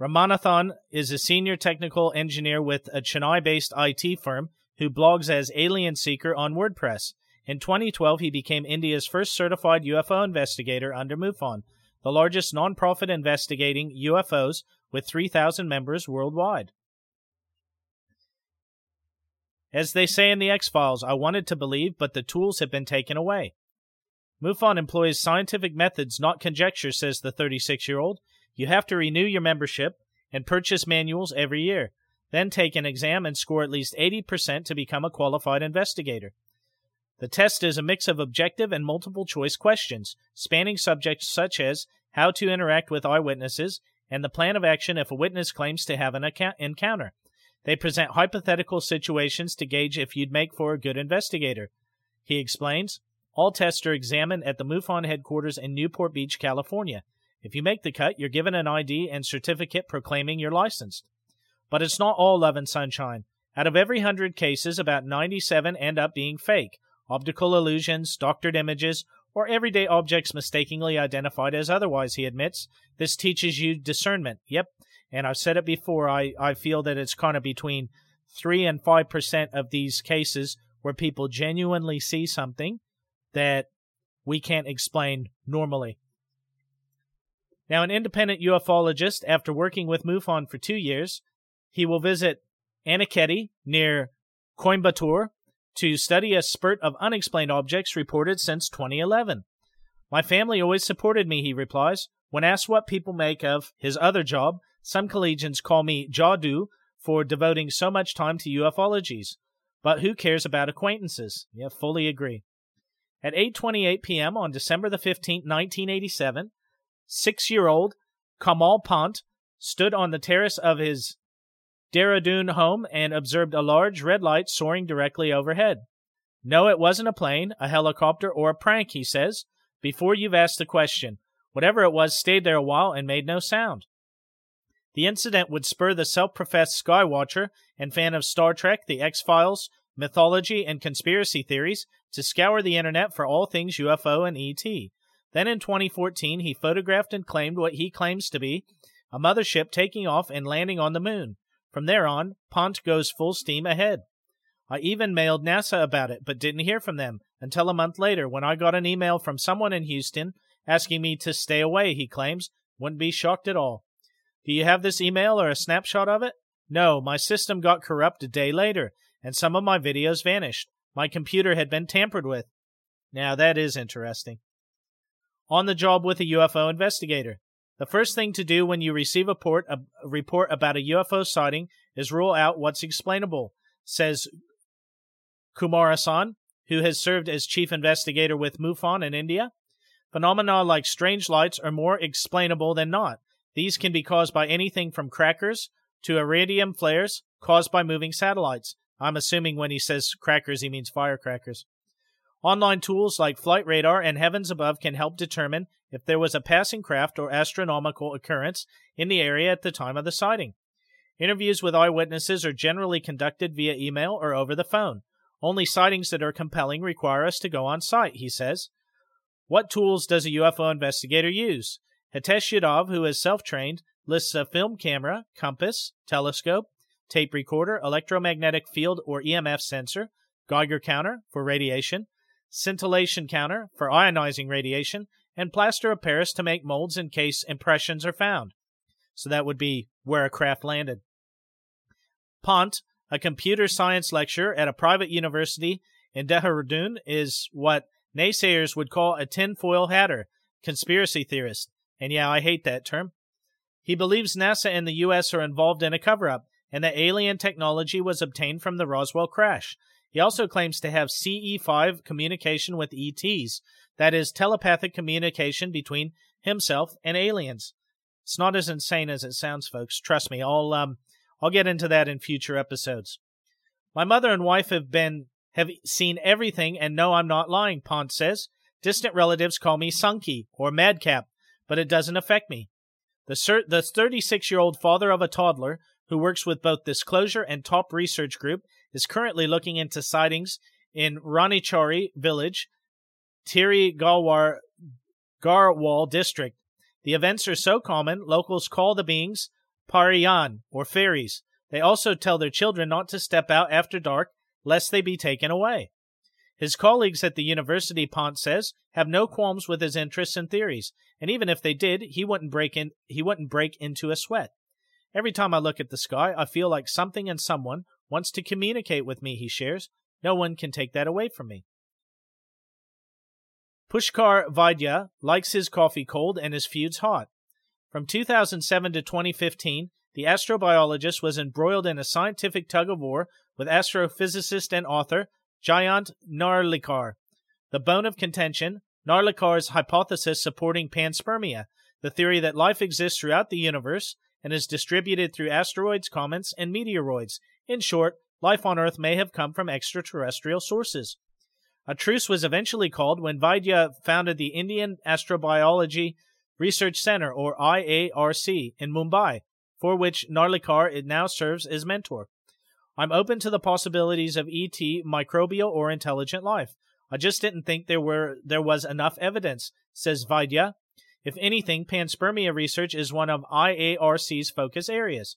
[SPEAKER 1] Ramanathan is a senior technical engineer with a Chennai based IT firm who blogs as Alien Seeker on WordPress. In 2012, he became India's first certified UFO investigator under MUFON, the largest nonprofit investigating UFOs with 3,000 members worldwide. As they say in the X Files, I wanted to believe, but the tools have been taken away. MUFON employs scientific methods, not conjecture, says the 36 year old. You have to renew your membership and purchase manuals every year, then take an exam and score at least 80% to become a qualified investigator. The test is a mix of objective and multiple choice questions, spanning subjects such as how to interact with eyewitnesses and the plan of action if a witness claims to have an encounter. They present hypothetical situations to gauge if you'd make for a good investigator. He explains all tests are examined at the MUFON headquarters in Newport Beach, California. If you make the cut, you're given an ID and certificate proclaiming you're licensed. But it's not all love and sunshine. Out of every hundred cases, about 97 end up being fake optical illusions, doctored images, or everyday objects mistakenly identified as otherwise, he admits. This teaches you discernment. Yep. And I've said it before, I, I feel that it's kind of between 3 and 5% of these cases where people genuinely see something that we can't explain normally. Now, an independent ufologist, after working with MUFON for two years, he will visit Aniakchedy near Coimbatore to study a spurt of unexplained objects reported since 2011. My family always supported me, he replies. When asked what people make of his other job, some collegians call me Jadu for devoting so much time to ufologies. But who cares about acquaintances? Yeah, fully agree. At 8:28 p.m. on December the 15th, 1987, 6-year-old Kamal Pant stood on the terrace of his Dehradun home and observed a large red light soaring directly overhead. No, it wasn't a plane, a helicopter, or a prank, he says. Before you've asked the question, whatever it was stayed there a while and made no sound. The incident would spur the self professed Skywatcher and fan of Star Trek, The X Files, mythology, and conspiracy theories to scour the internet for all things UFO and ET. Then in 2014, he photographed and claimed what he claims to be a mothership taking off and landing on the moon. From there on, Pont goes full steam ahead. I even mailed NASA about it, but didn't hear from them until a month later when I got an email from someone in Houston asking me to stay away, he claims. Wouldn't be shocked at all. Do you have this email or a snapshot of it? No, my system got corrupt a day later, and some of my videos vanished. My computer had been tampered with. Now that is interesting. On the job with a UFO investigator. The first thing to do when you receive a, port, a report about a UFO sighting is rule out what's explainable, says Kumarasan, who has served as chief investigator with MUFON in India. Phenomena like strange lights are more explainable than not. These can be caused by anything from crackers to iridium flares caused by moving satellites. I'm assuming when he says crackers, he means firecrackers. Online tools like Flight Radar and Heavens Above can help determine if there was a passing craft or astronomical occurrence in the area at the time of the sighting. Interviews with eyewitnesses are generally conducted via email or over the phone. Only sightings that are compelling require us to go on site, he says. What tools does a UFO investigator use? Hitesh Yadav, who is self trained, lists a film camera, compass, telescope, tape recorder, electromagnetic field or EMF sensor, Geiger counter for radiation, scintillation counter for ionizing radiation, and plaster of Paris to make molds in case impressions are found. So that would be where a craft landed. Pont, a computer science lecturer at a private university in Dehradun, is what naysayers would call a tinfoil hatter, conspiracy theorist. And yeah, I hate that term. He believes NASA and the US are involved in a cover up and that alien technology was obtained from the Roswell crash. He also claims to have CE5 communication with ETs, that is, telepathic communication between himself and aliens. It's not as insane as it sounds, folks. Trust me, I'll um, I'll get into that in future episodes. My mother and wife have been have seen everything and know I'm not lying, Pont says. Distant relatives call me Sunky or Madcap, but it doesn't affect me. The the 36 year old father of a toddler who works with both Disclosure and Top Research Group is currently looking into sightings in Ranichari village, Tehri Galwar Garhwal district. The events are so common, locals call the beings Pariyan, or fairies. They also tell their children not to step out after dark, lest they be taken away. His colleagues at the university, Pont says, have no qualms with his interests and theories, and even if they did, he wouldn't break in he wouldn't break into a sweat. Every time I look at the sky, I feel like something and someone wants to communicate with me, he shares. No one can take that away from me. Pushkar Vaidya likes his coffee cold and his feuds hot. From 2007 to 2015, the astrobiologist was embroiled in a scientific tug of war with astrophysicist and author Jayant Narlikar. The bone of contention, Narlikar's hypothesis supporting panspermia, the theory that life exists throughout the universe and is distributed through asteroids, comets, and meteoroids. In short, life on Earth may have come from extraterrestrial sources. A truce was eventually called when Vaidya founded the Indian Astrobiology Research Center, or IARC, in Mumbai, for which Narlikar it now serves as mentor. I'm open to the possibilities of ET, microbial, or intelligent life. I just didn't think there were there was enough evidence, says Vaidya. If anything, panspermia research is one of IARC's focus areas.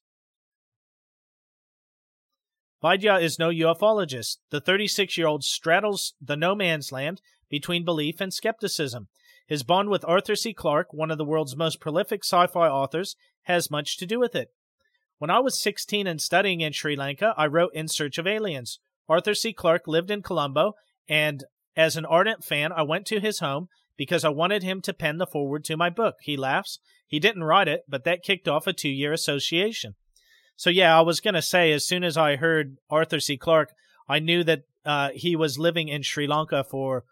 [SPEAKER 1] Vaidya is no ufologist. The 36 year old straddles the no man's land between belief and skepticism. His bond with Arthur C. Clarke, one of the world's most prolific sci fi authors, has much to do with it. When I was 16 and studying in Sri Lanka, I wrote In Search of Aliens. Arthur C. Clarke lived in Colombo, and as an ardent fan, I went to his home because I wanted him to pen the foreword to my book. He laughs. He didn't write it, but that kicked off a two year association. So yeah, I was gonna say as soon as I heard Arthur C. Clarke, I knew that uh, he was living in Sri Lanka for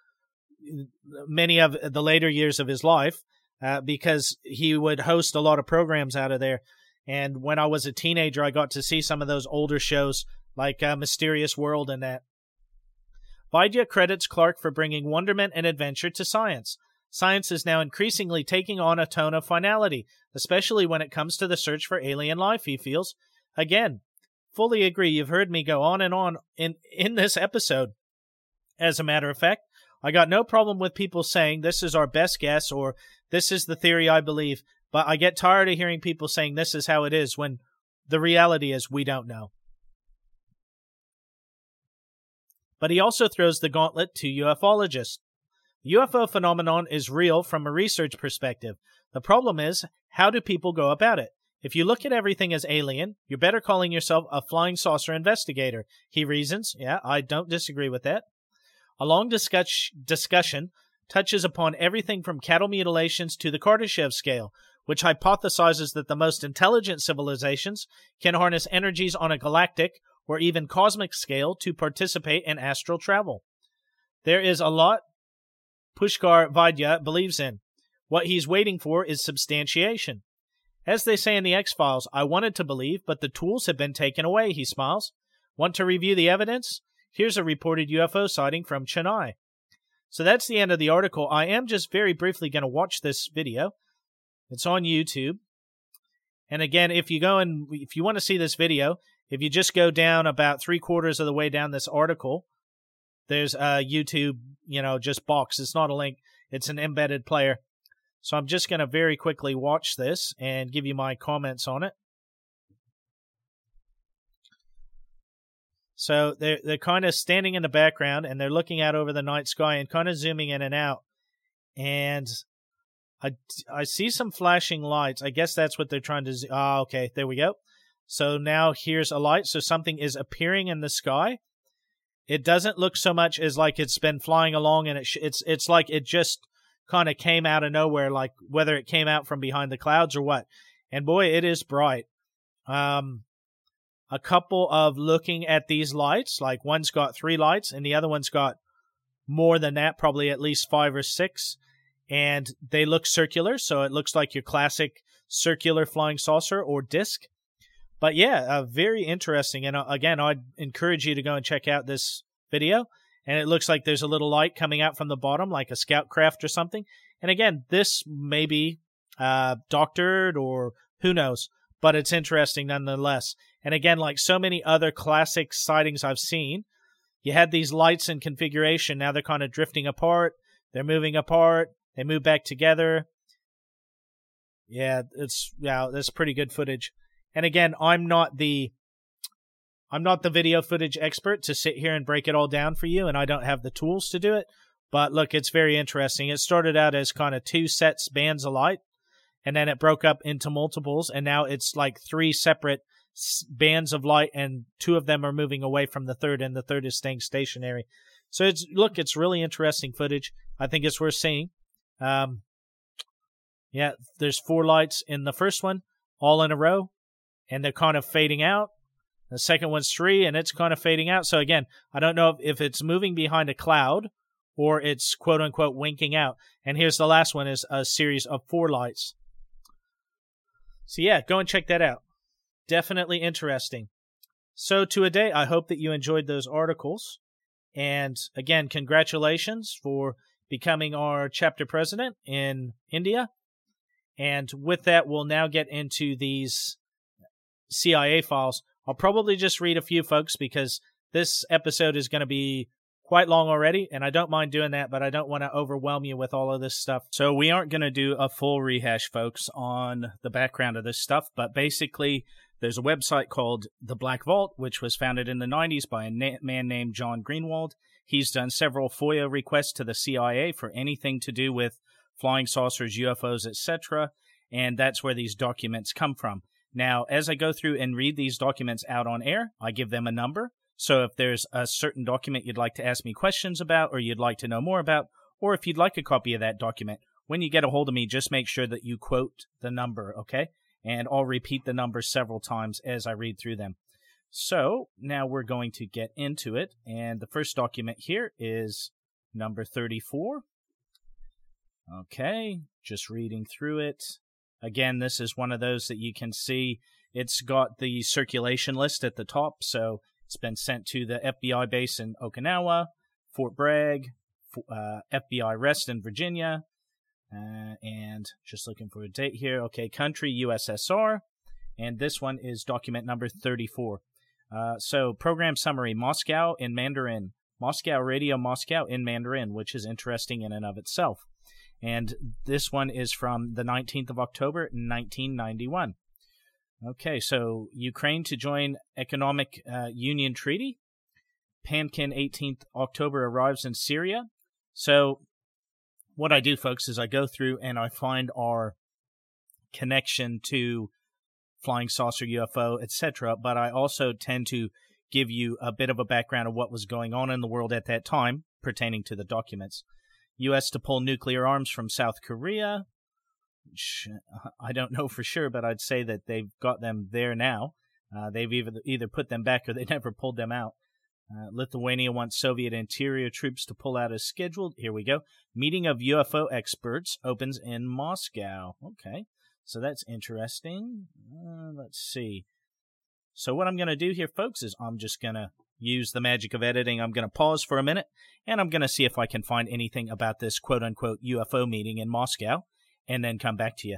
[SPEAKER 1] many of the later years of his life uh, because he would host a lot of programs out of there. And when I was a teenager, I got to see some of those older shows like uh, Mysterious World and that. Vaidya credits Clarke for bringing wonderment and adventure to science. Science is now increasingly taking on a tone of finality, especially when it comes to the search for alien life, he feels. Again, fully agree. You've heard me go on and on in, in this episode. As a matter of fact, I got no problem with people saying this is our best guess or this is the theory I believe, but I get tired of hearing people saying this is how it is when the reality is we don't know. But he also throws the gauntlet to ufologists. UFO phenomenon is real from a research perspective. The problem is, how do people go about it? If you look at everything as alien, you're better calling yourself a flying saucer investigator. He reasons. Yeah, I don't disagree with that. A long discuss- discussion touches upon everything from cattle mutilations to the Kardashev scale, which hypothesizes that the most intelligent civilizations can harness energies on a galactic or even cosmic scale to participate in astral travel. There is a lot Pushkar Vaidya believes in. What he's waiting for is substantiation. As they say in the X Files, I wanted to believe, but the tools have been taken away, he smiles. Want to review the evidence? Here's a reported UFO sighting from Chennai. So that's the end of the article. I am just very briefly going to watch this video. It's on YouTube. And again, if you go and if you want to see this video, if you just go down about three quarters of the way down this article, there's a YouTube, you know, just box. It's not a link. It's an embedded player. So I'm just going to very quickly watch this and give you my comments on it. So they're they're kind of standing in the background and they're looking out over the night sky and kind of zooming in and out. And I, I see some flashing lights. I guess that's what they're trying to. Ah, okay, there we go. So now here's a light. So something is appearing in the sky. It doesn't look so much as like it's been flying along, and it sh- it's it's like it just kind of came out of nowhere, like whether it came out from behind the clouds or what. And boy, it is bright. Um, a couple of looking at these lights, like one's got three lights and the other one's got more than that, probably at least five or six. And they look circular, so it looks like your classic circular flying saucer or disc. But yeah, uh, very interesting. And uh, again, I'd encourage you to go and check out this video and it looks like there's a little light coming out from the bottom, like a scout craft or something. And again, this may be uh, doctored or who knows, but it's interesting nonetheless. And again, like so many other classic sightings I've seen, you had these lights in configuration. Now they're kind of drifting apart. They're moving apart. They move back together. Yeah, it's yeah, that's pretty good footage. And again, I'm not the I'm not the video footage expert to sit here and break it all down for you, and I don't have the tools to do it. But look, it's very interesting. It started out as kind of two sets bands of light, and then it broke up into multiples, and now it's like three separate bands of light, and two of them are moving away from the third, and the third is staying stationary. So it's look, it's really interesting footage. I think it's worth seeing. Um, yeah, there's four lights in the first one, all in a row, and they're kind of fading out. The second one's three, and it's kind of fading out. So again, I don't know if it's moving behind a cloud or it's quote unquote winking out. And here's the last one is a series of four lights. So yeah, go and check that out. Definitely interesting. So Tuaa Dey, I hope that you enjoyed those articles. And again, congratulations for becoming our chapter president in India. And with that, we'll now get into these CIA files. I'll probably just read a few folks because this episode is going to be quite long already, and I don't mind doing that, but I don't want to overwhelm you with all of this stuff. So we aren't going to do a full rehash, folks, on the background of this stuff, but basically, there's a website called The Black Vault, which was founded in the 90s by a na- man named John Greenewald. He's done several FOIA requests to the CIA for anything to do with flying saucers, UFOs, etc., and that's where these documents come from. Now, as I go through and read these documents out on air, I give them a number. So if there's a certain document you'd like to ask me questions about or you'd like to know more about, or if you'd like a copy of that document, when you get a hold of me, just make sure that you quote the number, okay? And I'll repeat the number several times as I read through them. So now we're going to get into it. And the first document here is number 34. Okay, just reading through it. Again, this is one of those that you can see. It's got the circulation list at the top, so it's been sent to the FBI base in Okinawa, Fort Bragg, uh, FBI rest in Virginia, uh, and just looking for a date here. Okay, country USSR, and this one is document number 34. Uh, so, program summary Moscow in Mandarin, Moscow Radio Moscow in Mandarin, which is interesting in and of itself and this one is from the 19th of October, 1991. Okay, so Ukraine to join Economic uh, Union Treaty. Pankin 18th October arrives in Syria. So, what I do, folks, is I go through and I find our connection to flying saucer, UFO, etc. But I also tend to give you a bit of a background of what was going on in the world at that time pertaining to the documents. U.S. to pull nuclear arms from South Korea. Which I don't know for sure, but I'd say that they've got them there now. Uh, they've either either put them back or they (laughs) never pulled them out. Uh, Lithuania wants Soviet interior troops to pull out as scheduled. Here we go. Meeting of UFO experts opens in Moscow. Okay, so that's interesting. Uh, let's see. So what I'm going to do here, folks, is I'm just going to use the magic of editing, I'm going to pause for a minute and I'm going to see if I can find anything about this quote unquote UFO meeting in Moscow and then come back to you.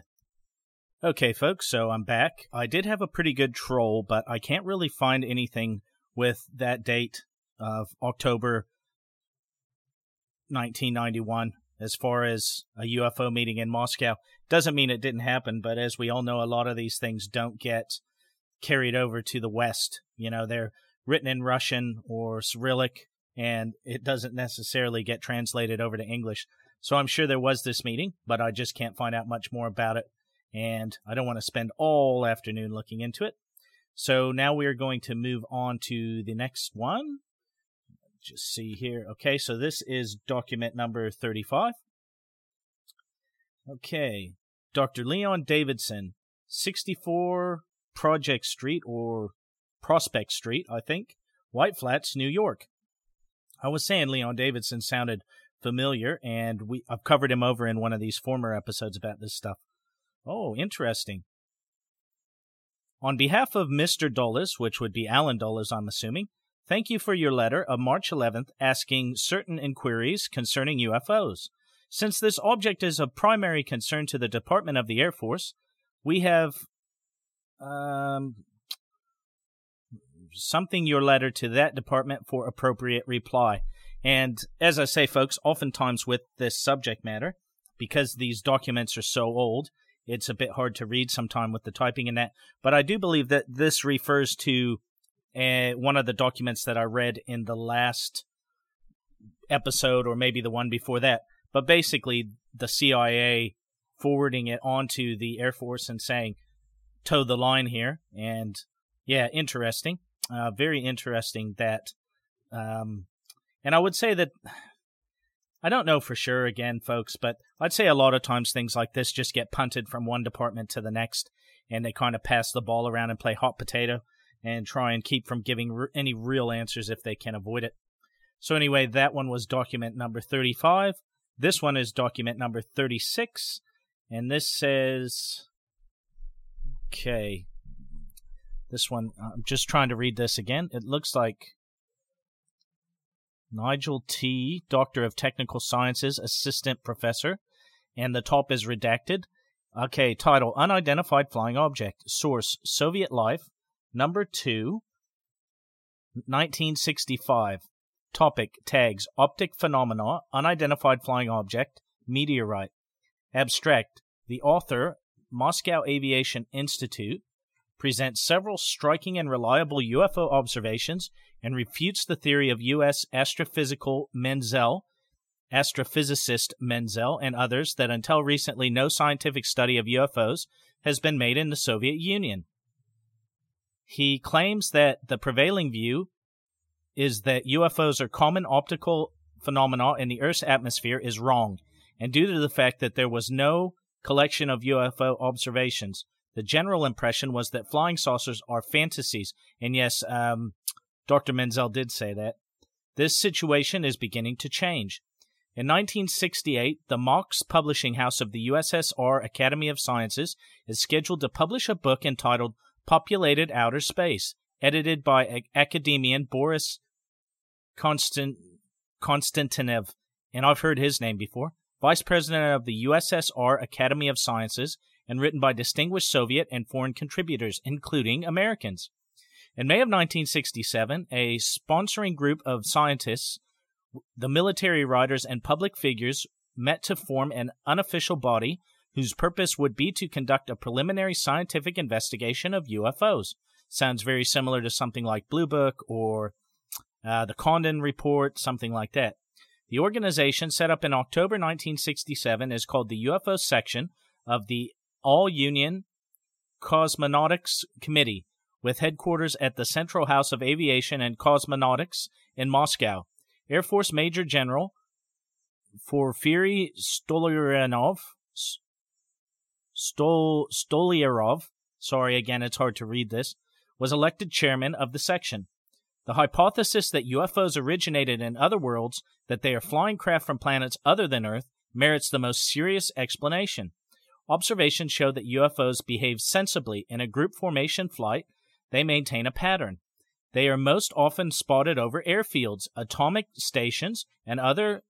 [SPEAKER 1] Okay, folks, so I'm back. I did have a pretty good troll, but I can't really find anything with that date of October 1991 as far as a UFO meeting in Moscow. Doesn't mean it didn't happen, but as we all know, a lot of these things don't get carried over to the West. You know, they're written in Russian or Cyrillic, and it doesn't necessarily get translated over to English. So I'm sure there was this meeting, but I just can't find out much more about it, and I don't want to spend all afternoon looking into it. So now we are going to move on to the next one. Just see here. Okay, so this is document number 35. Okay, Dr. Leon Davidson, 64 Project Street or Prospect Street, I think, White Flats, New York. I was saying Leon Davidson sounded familiar, and we I've covered him over in one of these former episodes about this stuff. Oh, interesting. On behalf of Mr. Dulles, which would be Allen Dulles, I'm assuming, thank you for your letter of March 11th asking certain inquiries concerning UFOs. Since this object is of primary concern to the Department of the Air Force, we have um, something your letter to that department for appropriate reply. And as I say, folks, oftentimes with this subject matter, because these documents are so old, it's a bit hard to read sometime with the typing in that. But I do believe that this refers to uh, one of the documents that I read in the last episode, or maybe the one before that. But basically, the CIA forwarding it onto the Air Force and saying, toe the line here. And yeah, interesting. Uh, very interesting that. Um, and I would say that (sighs) I don't know for sure again, folks, but I'd say a lot of times things like this just get punted from one department to the next and they kind of pass the ball around and play hot potato and try and keep from giving any real answers if they can avoid it. So, anyway, that one was document number 35. This one is document number 36. And this says, okay, this one, uh, I'm just trying to read this again. It looks like Nigel T., Doctor of Technical Sciences, Assistant Professor, and the top is redacted. Okay, title Unidentified Flying Object. Source Soviet Life. Number 2, 1965. Topic Tags Optic Phenomena, Unidentified Flying Object, Meteorite. Abstract The author, Moscow Aviation Institute, presents several striking and reliable UFO observations and refutes the theory of U.S. astrophysical Menzel, astrophysicist Menzel, and others that until recently no scientific study of UFOs has been made in the Soviet Union. He claims that the prevailing view is that UFOs are common optical phenomena in the Earth's atmosphere is wrong, and due to the fact that there was no collection of UFO observations, the general impression was that flying saucers are fantasies. And yes, um, Dr. Menzel did say that. This situation is beginning to change. In 1968, the MOX publishing house of the USSR Academy of Sciences is scheduled to publish a book entitled Populated Outer Space, edited by academician Boris Konstant- and I've heard his name before, vice president of the USSR Academy of Sciences, and written by distinguished Soviet and foreign contributors, including Americans. In May of 1967, a sponsoring group of scientists, the military writers, and public figures met to form an unofficial body whose purpose would be to conduct a preliminary scientific investigation of UFOs. Sounds very similar to something like Blue Book or uh, the Condon Report, something like that. The organization, set up in October 1967, is called the UFO Section of the All Union Cosmonautics Committee, with headquarters at the Central House of Aviation and Cosmonautics in Moscow. Air Force Major General Porfiry Stolyanov Stol, Stolyarov, sorry again, it's hard to read this, was elected chairman of the section. The hypothesis that UFOs originated in other worlds, that they are flying craft from planets other than Earth, merits the most serious explanation. Observations show that UFOs behave sensibly in a group formation flight. They maintain a pattern. They are most often spotted over airfields, atomic stations, and other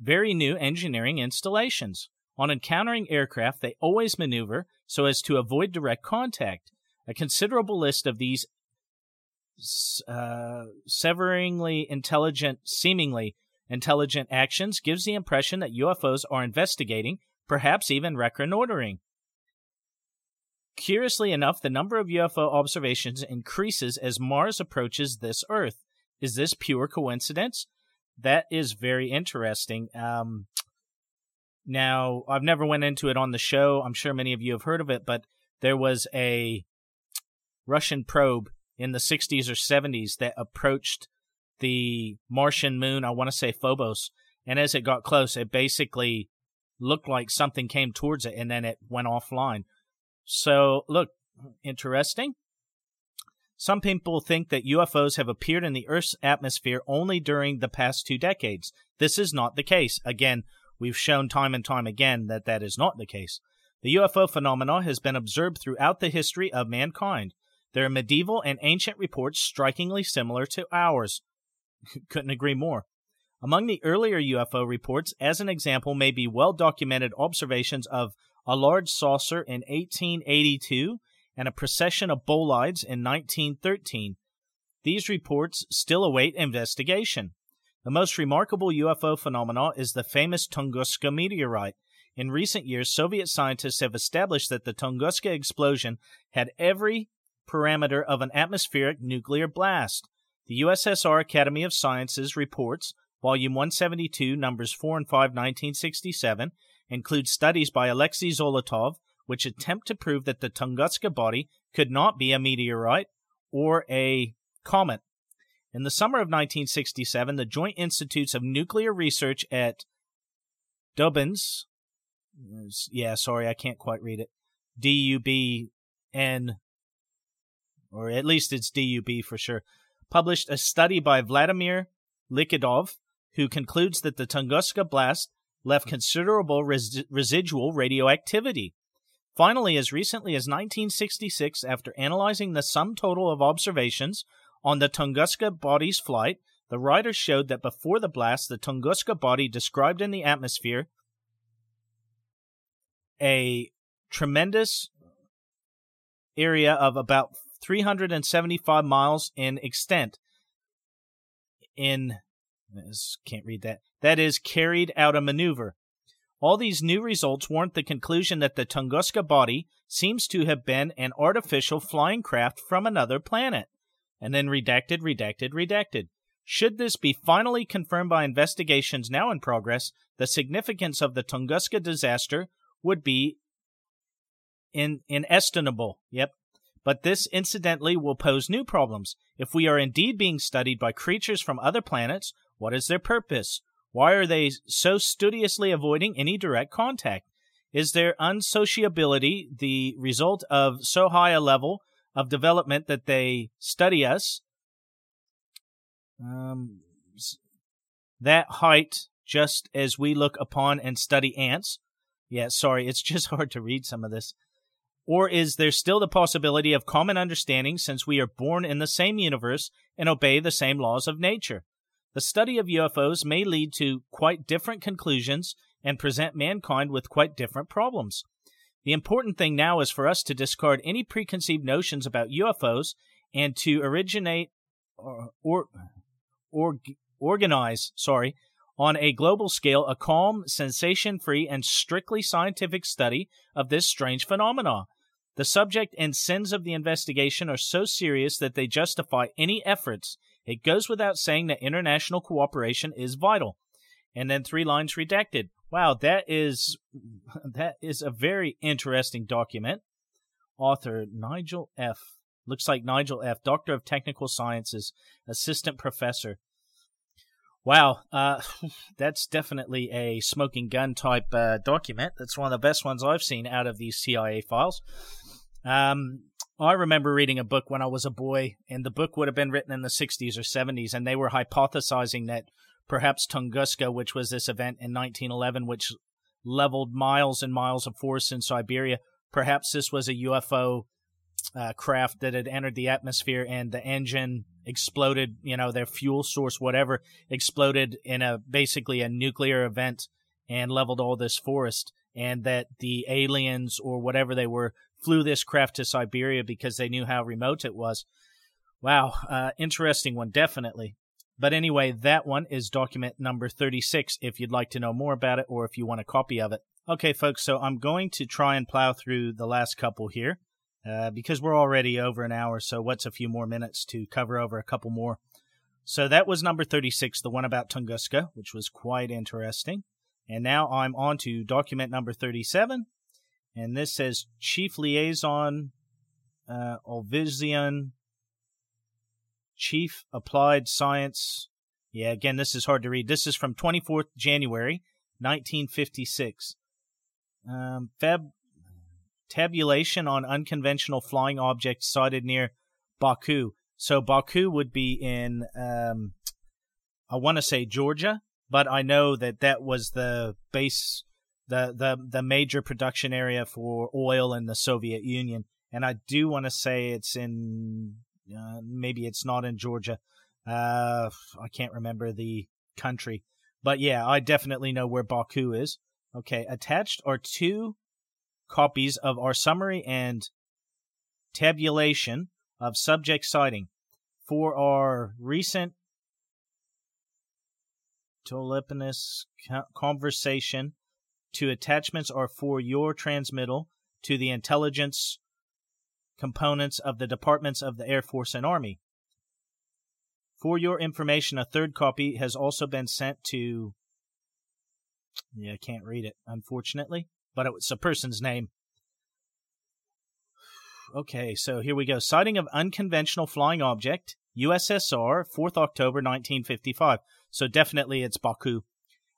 [SPEAKER 1] very new engineering installations. On encountering aircraft, they always maneuver so as to avoid direct contact. A considerable list of these uh, severingly intelligent, seemingly intelligent actions gives the impression that UFOs are investigating, perhaps even reconnoitering. Curiously enough, the number of UFO observations increases as Mars approaches this Earth. Is this pure coincidence? That is very interesting. Um, now, I've never went into it on the show. I'm sure many of you have heard of it, but there was a Russian probe in the 60s or 70s that approached the Martian moon, I want to say Phobos, and as it got close, it basically looked like something came towards it and then it went offline. So, look, interesting. Some people think that UFOs have appeared in the Earth's atmosphere only during the past two decades. This is not the case. Again, We've shown time and time again that that is not the case. The UFO phenomena has been observed throughout the history of mankind. There are medieval and ancient reports strikingly similar to ours. (laughs) Couldn't agree more. Among the earlier UFO reports, as an example, may be well documented observations of a large saucer in 1882 and a procession of bolides in 1913. These reports still await investigation. The most remarkable UFO phenomenon is the famous Tunguska meteorite. In recent years, Soviet scientists have established that the Tunguska explosion had every parameter of an atmospheric nuclear blast. The USSR Academy of Sciences reports, volume 172, numbers 4 and 5, 1967, includes studies by Alexei Zolotov, which attempt to prove that the Tunguska body could not be a meteorite or a comet. In the summer of 1967, the Joint Institutes of Nuclear Research at Dubins, yeah, sorry, I can't quite read it, D U B N, or at least it's D U B for sure, published a study by Vladimir Likhodov, who concludes that the Tunguska blast left considerable res- residual radioactivity. Finally, as recently as 1966, after analyzing the sum total of observations on the Tunguska body's flight, the writers showed that before the blast, the Tunguska body described in the atmosphere a tremendous area of about 375 miles in extent. In can't read that. That is carried out a maneuver. All these new results warrant the conclusion that the Tunguska body seems to have been an artificial flying craft from another planet. And then redacted, redacted, redacted. Should this be finally confirmed by investigations now in progress, the significance of the Tunguska disaster would be in, inestimable. Yep. But this incidentally will pose new problems. If we are indeed being studied by creatures from other planets, what is their purpose? Why are they so studiously avoiding any direct contact? Is their unsociability the result of so high a level of development that they study us? Um, that height, just as we look upon and study ants. Yeah, sorry, it's (laughs) just hard to read some of this. Or is there still the possibility of common understanding since we are born in the same universe and obey the same laws of nature? The study of UFOs may lead to quite different conclusions and present mankind with quite different problems. The important thing now is for us to discard any preconceived notions about UFOs and to originate or, or, or organize, sorry, on a global scale a calm, sensation-free and strictly scientific study of this strange phenomenon. The subject and sins of the investigation are so serious that they justify any efforts it goes without saying that international cooperation is vital. And then three lines redacted. Wow, that is (laughs) that is a very interesting document. Author Nigel F. Looks like Nigel F. Doctor of Technical Sciences, Assistant Professor. Wow, uh, (laughs) that's definitely a smoking gun type uh, document. That's one of the best ones I've seen out of these CIA files. Um, I remember reading a book when I was a boy, and the book would have been written in the 60s or 70s, and they were hypothesizing that perhaps Tunguska, which was this event in 1911, which leveled miles and miles of forest in Siberia, perhaps this was a UFO uh, craft that had entered the atmosphere and the engine exploded, you know, their fuel source, whatever, exploded in a basically a nuclear event and leveled all this forest, and that the aliens or whatever they were flew this craft to Siberia because they knew how remote it was. Wow, uh, interesting one, definitely. But anyway, that one is document number 36 if you'd like to know more about it or if you want a copy of it. Okay, folks, so I'm going to try and plow through the last couple here uh, because we're already over an hour, so what's a few more minutes to cover over a couple more? So that was number 36, the one about Tunguska, which was quite interesting. And now I'm on to document number 37, and this says Chief Liaison uh, Olvizian Chief Applied Science. Yeah, again, this is hard to read. This is from 24th January, 1956. Um, fab tabulation on unconventional flying objects sighted near Baku. So Baku would be in, um, I want to say Georgia, but I know that that was the base the the the major production area for oil in the Soviet Union, and I do want to say it's in uh, maybe it's not in Georgia. Uh, I can't remember the country, but yeah, I definitely know where Baku is. Okay, attached are two copies of our summary and tabulation of subject sighting for our recent Teleponus conversation to attachments are for your transmittal to the intelligence components of the departments of the Air Force and Army. For your information, a third copy has also been sent to. Yeah, I can't read it, unfortunately, but it's a person's name. Okay, so here we go. Sighting of unconventional flying object, USSR, 4th October 1955. So definitely it's Baku.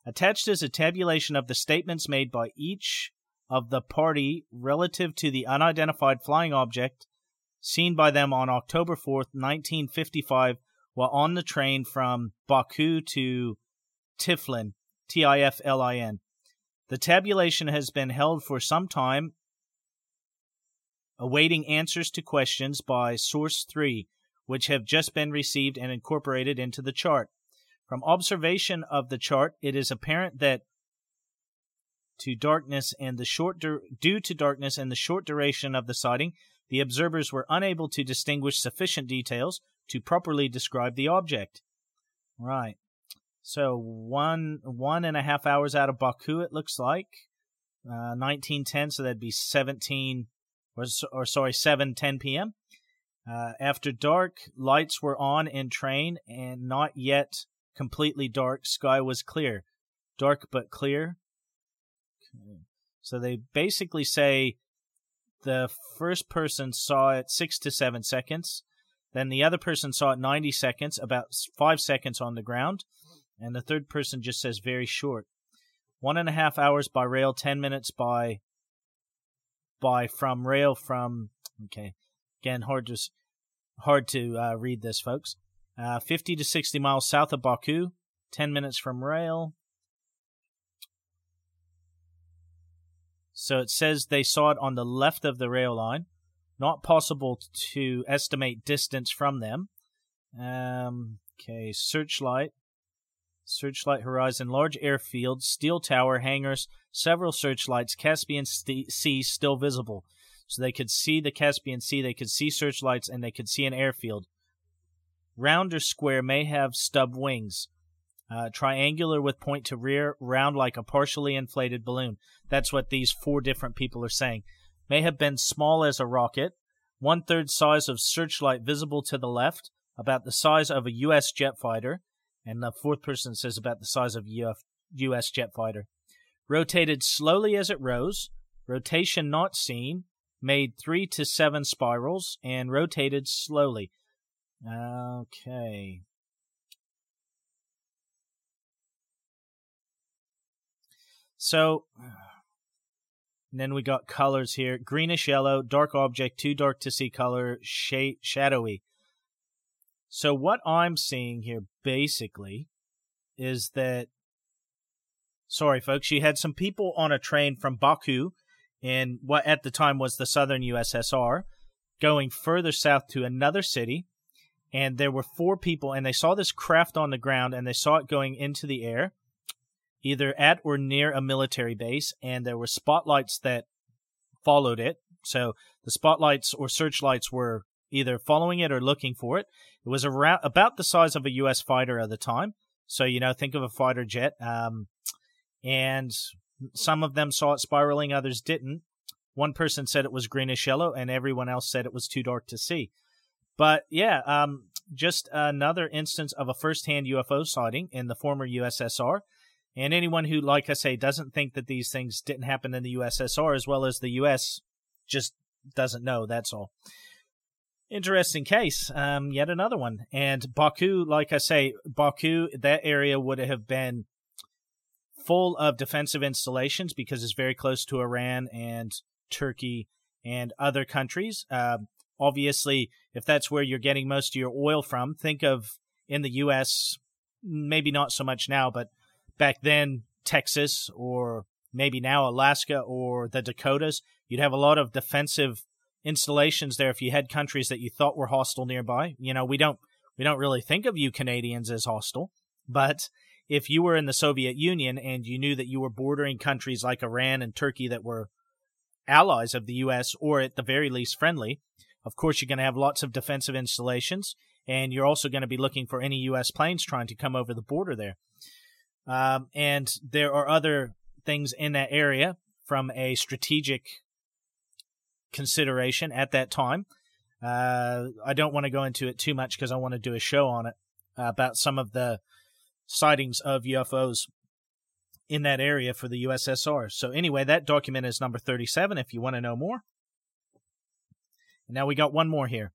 [SPEAKER 1] Attached is a tabulation of the statements made by each of the party relative to the unidentified flying object seen by them on October 4th, 1955, while on the train from Baku to Tiflin, T I F L I N. The tabulation has been held for some time, awaiting answers to questions by Source 3, which have just been received and incorporated into the chart. From observation of the chart, it is apparent that to darkness and the short dur- due to darkness and the short duration of the sighting, the observers were unable to distinguish sufficient details to properly describe the object. Right. So one one and a half hours out of Baku, it looks like. Uh, 1910, so that'd be 17, or, or sorry, 7 10 p.m. Uh, after dark, lights were on in train and not yet completely dark. Sky was clear. Dark but clear. Okay. So they basically say the first person saw it six to seven seconds. Then the other person saw it 90 seconds, about five seconds on the ground. And the third person just says very short. One and a half hours by rail, 10 minutes by by from rail from okay again hard to hard to uh, read this folks uh, 50 to 60 miles south of Baku, 10 minutes from rail. So it says they saw it on the left of the rail line. Not possible to estimate distance from them. Um, okay, searchlight. Searchlight horizon, large airfield, steel tower, hangars, several searchlights, Caspian Sea still visible. So they could see the Caspian Sea, they could see searchlights, and they could see an airfield round or square, may have stub wings. Uh, triangular with point to rear, round like a partially inflated balloon. That's what these four different people are saying. May have been small as a rocket, one third size of searchlight visible to the left, about the size of a U.S. jet fighter, and the fourth person says about the size of a U.S. jet fighter. Rotated slowly as it rose, rotation not seen, made three to seven spirals, and rotated slowly. Okay. So, (sighs) then we got colors here greenish yellow, dark object, too dark to see color, shade, shadowy. So, what I'm seeing here basically is that, sorry, folks, you had some people on a train from Baku in what at the time was the southern USSR going further south to another city and there were four people and they saw this craft on the ground and they saw it going into the air either at or near a military base and there were spotlights that followed it. So the spotlights or searchlights were either following it or looking for it. It was around about the size of a us fighter at the time. So you know think of a fighter jet um, and some of them saw it spiraling others didn't. One person said it was greenish yellow and everyone else said it was too dark to see but yeah, um, just another instance of a first-hand UFO sighting in the former USSR. And anyone who, like I say, doesn't think that these things didn't happen in the USSR as well as the US just doesn't know. That's all. Interesting case. Um, yet another one. And Baku, like I say, Baku, that area would have been full of defensive installations because it's very close to Iran and Turkey and other countries. Um, obviously, if that's where you're getting most of your oil from, think of in the U.S., maybe not so much now, but back then, Texas or maybe now Alaska or the Dakotas, you'd have a lot of defensive installations there if you had countries that you thought were hostile nearby. You know, we don't we don't really think of you Canadians as hostile, but if you were in the Soviet Union and you knew that you were bordering countries like Iran and Turkey that were allies of the US or at the very least friendly, of course, you're going to have lots of defensive installations, and you're also going to be looking for any U.S. planes trying to come over the border there. Um, and there are other things in that area from a strategic consideration at that time. Uh, I don't want to go into it too much because I want to do a show on it uh, about some of the sightings of UFOs in that area for the USSR. So, anyway, that document is number 37 if you want to know more. Now we got one more here.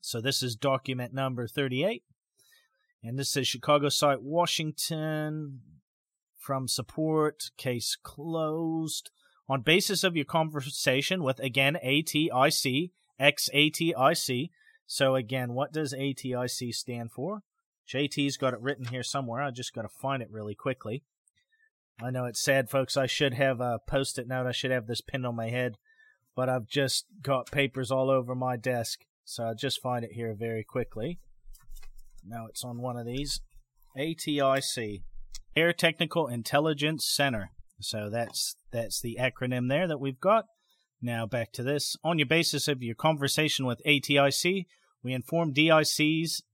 [SPEAKER 1] So, this is document number 38. And this says Chicago site, Washington, from support, case closed. On basis of your conversation with, again, ATIC, XATIC. So, again, what does ATIC stand for? JT's got it written here somewhere. I just got to find it really quickly. I know it's sad, folks. I should have a post it note. I should have this pinned on my head, but I've just got papers all over my desk. So I'll just find it here very quickly. Now it's on one of these. ATIC, Air Technical Intelligence Center. So that's that's the acronym there that we've got. Now back to this. On your basis of your conversation with ATIC, we inform DIC's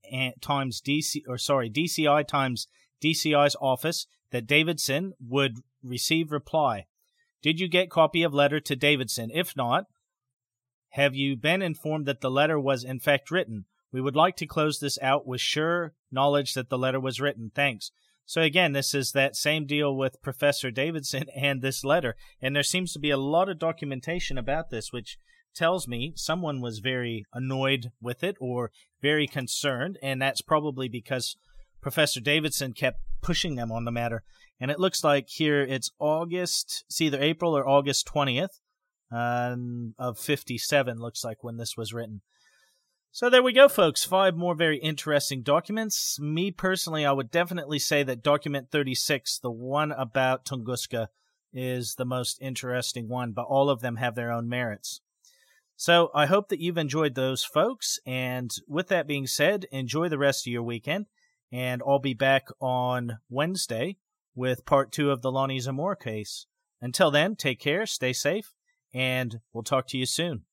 [SPEAKER 1] times DC or sorry DCI times DCI's office that Davidson would receive reply. Did you get copy of letter to Davidson? If not, have you been informed that the letter was in fact written? We would like to close this out with sure knowledge that the letter was written. Thanks. So again, this is that same deal with Professor Davidson (laughs) and this letter. And there seems to be a lot of documentation about this, which tells me someone was very annoyed with it or very concerned. And that's probably because Professor Davidson kept pushing them on the matter. And it looks like here it's August, it's either April or August 20th um, of 57, looks like when this was written. So there we go, folks. Five more very interesting documents. Me personally, I would definitely say that document 36, the one about Tunguska, is the most interesting one, but all of them have their own merits. So I hope that you've enjoyed those, folks. And with that being said, enjoy the rest of your weekend. And I'll be back on Wednesday with part two of the Lonnie Zamora case. Until then, take care, stay safe, and we'll talk to you soon.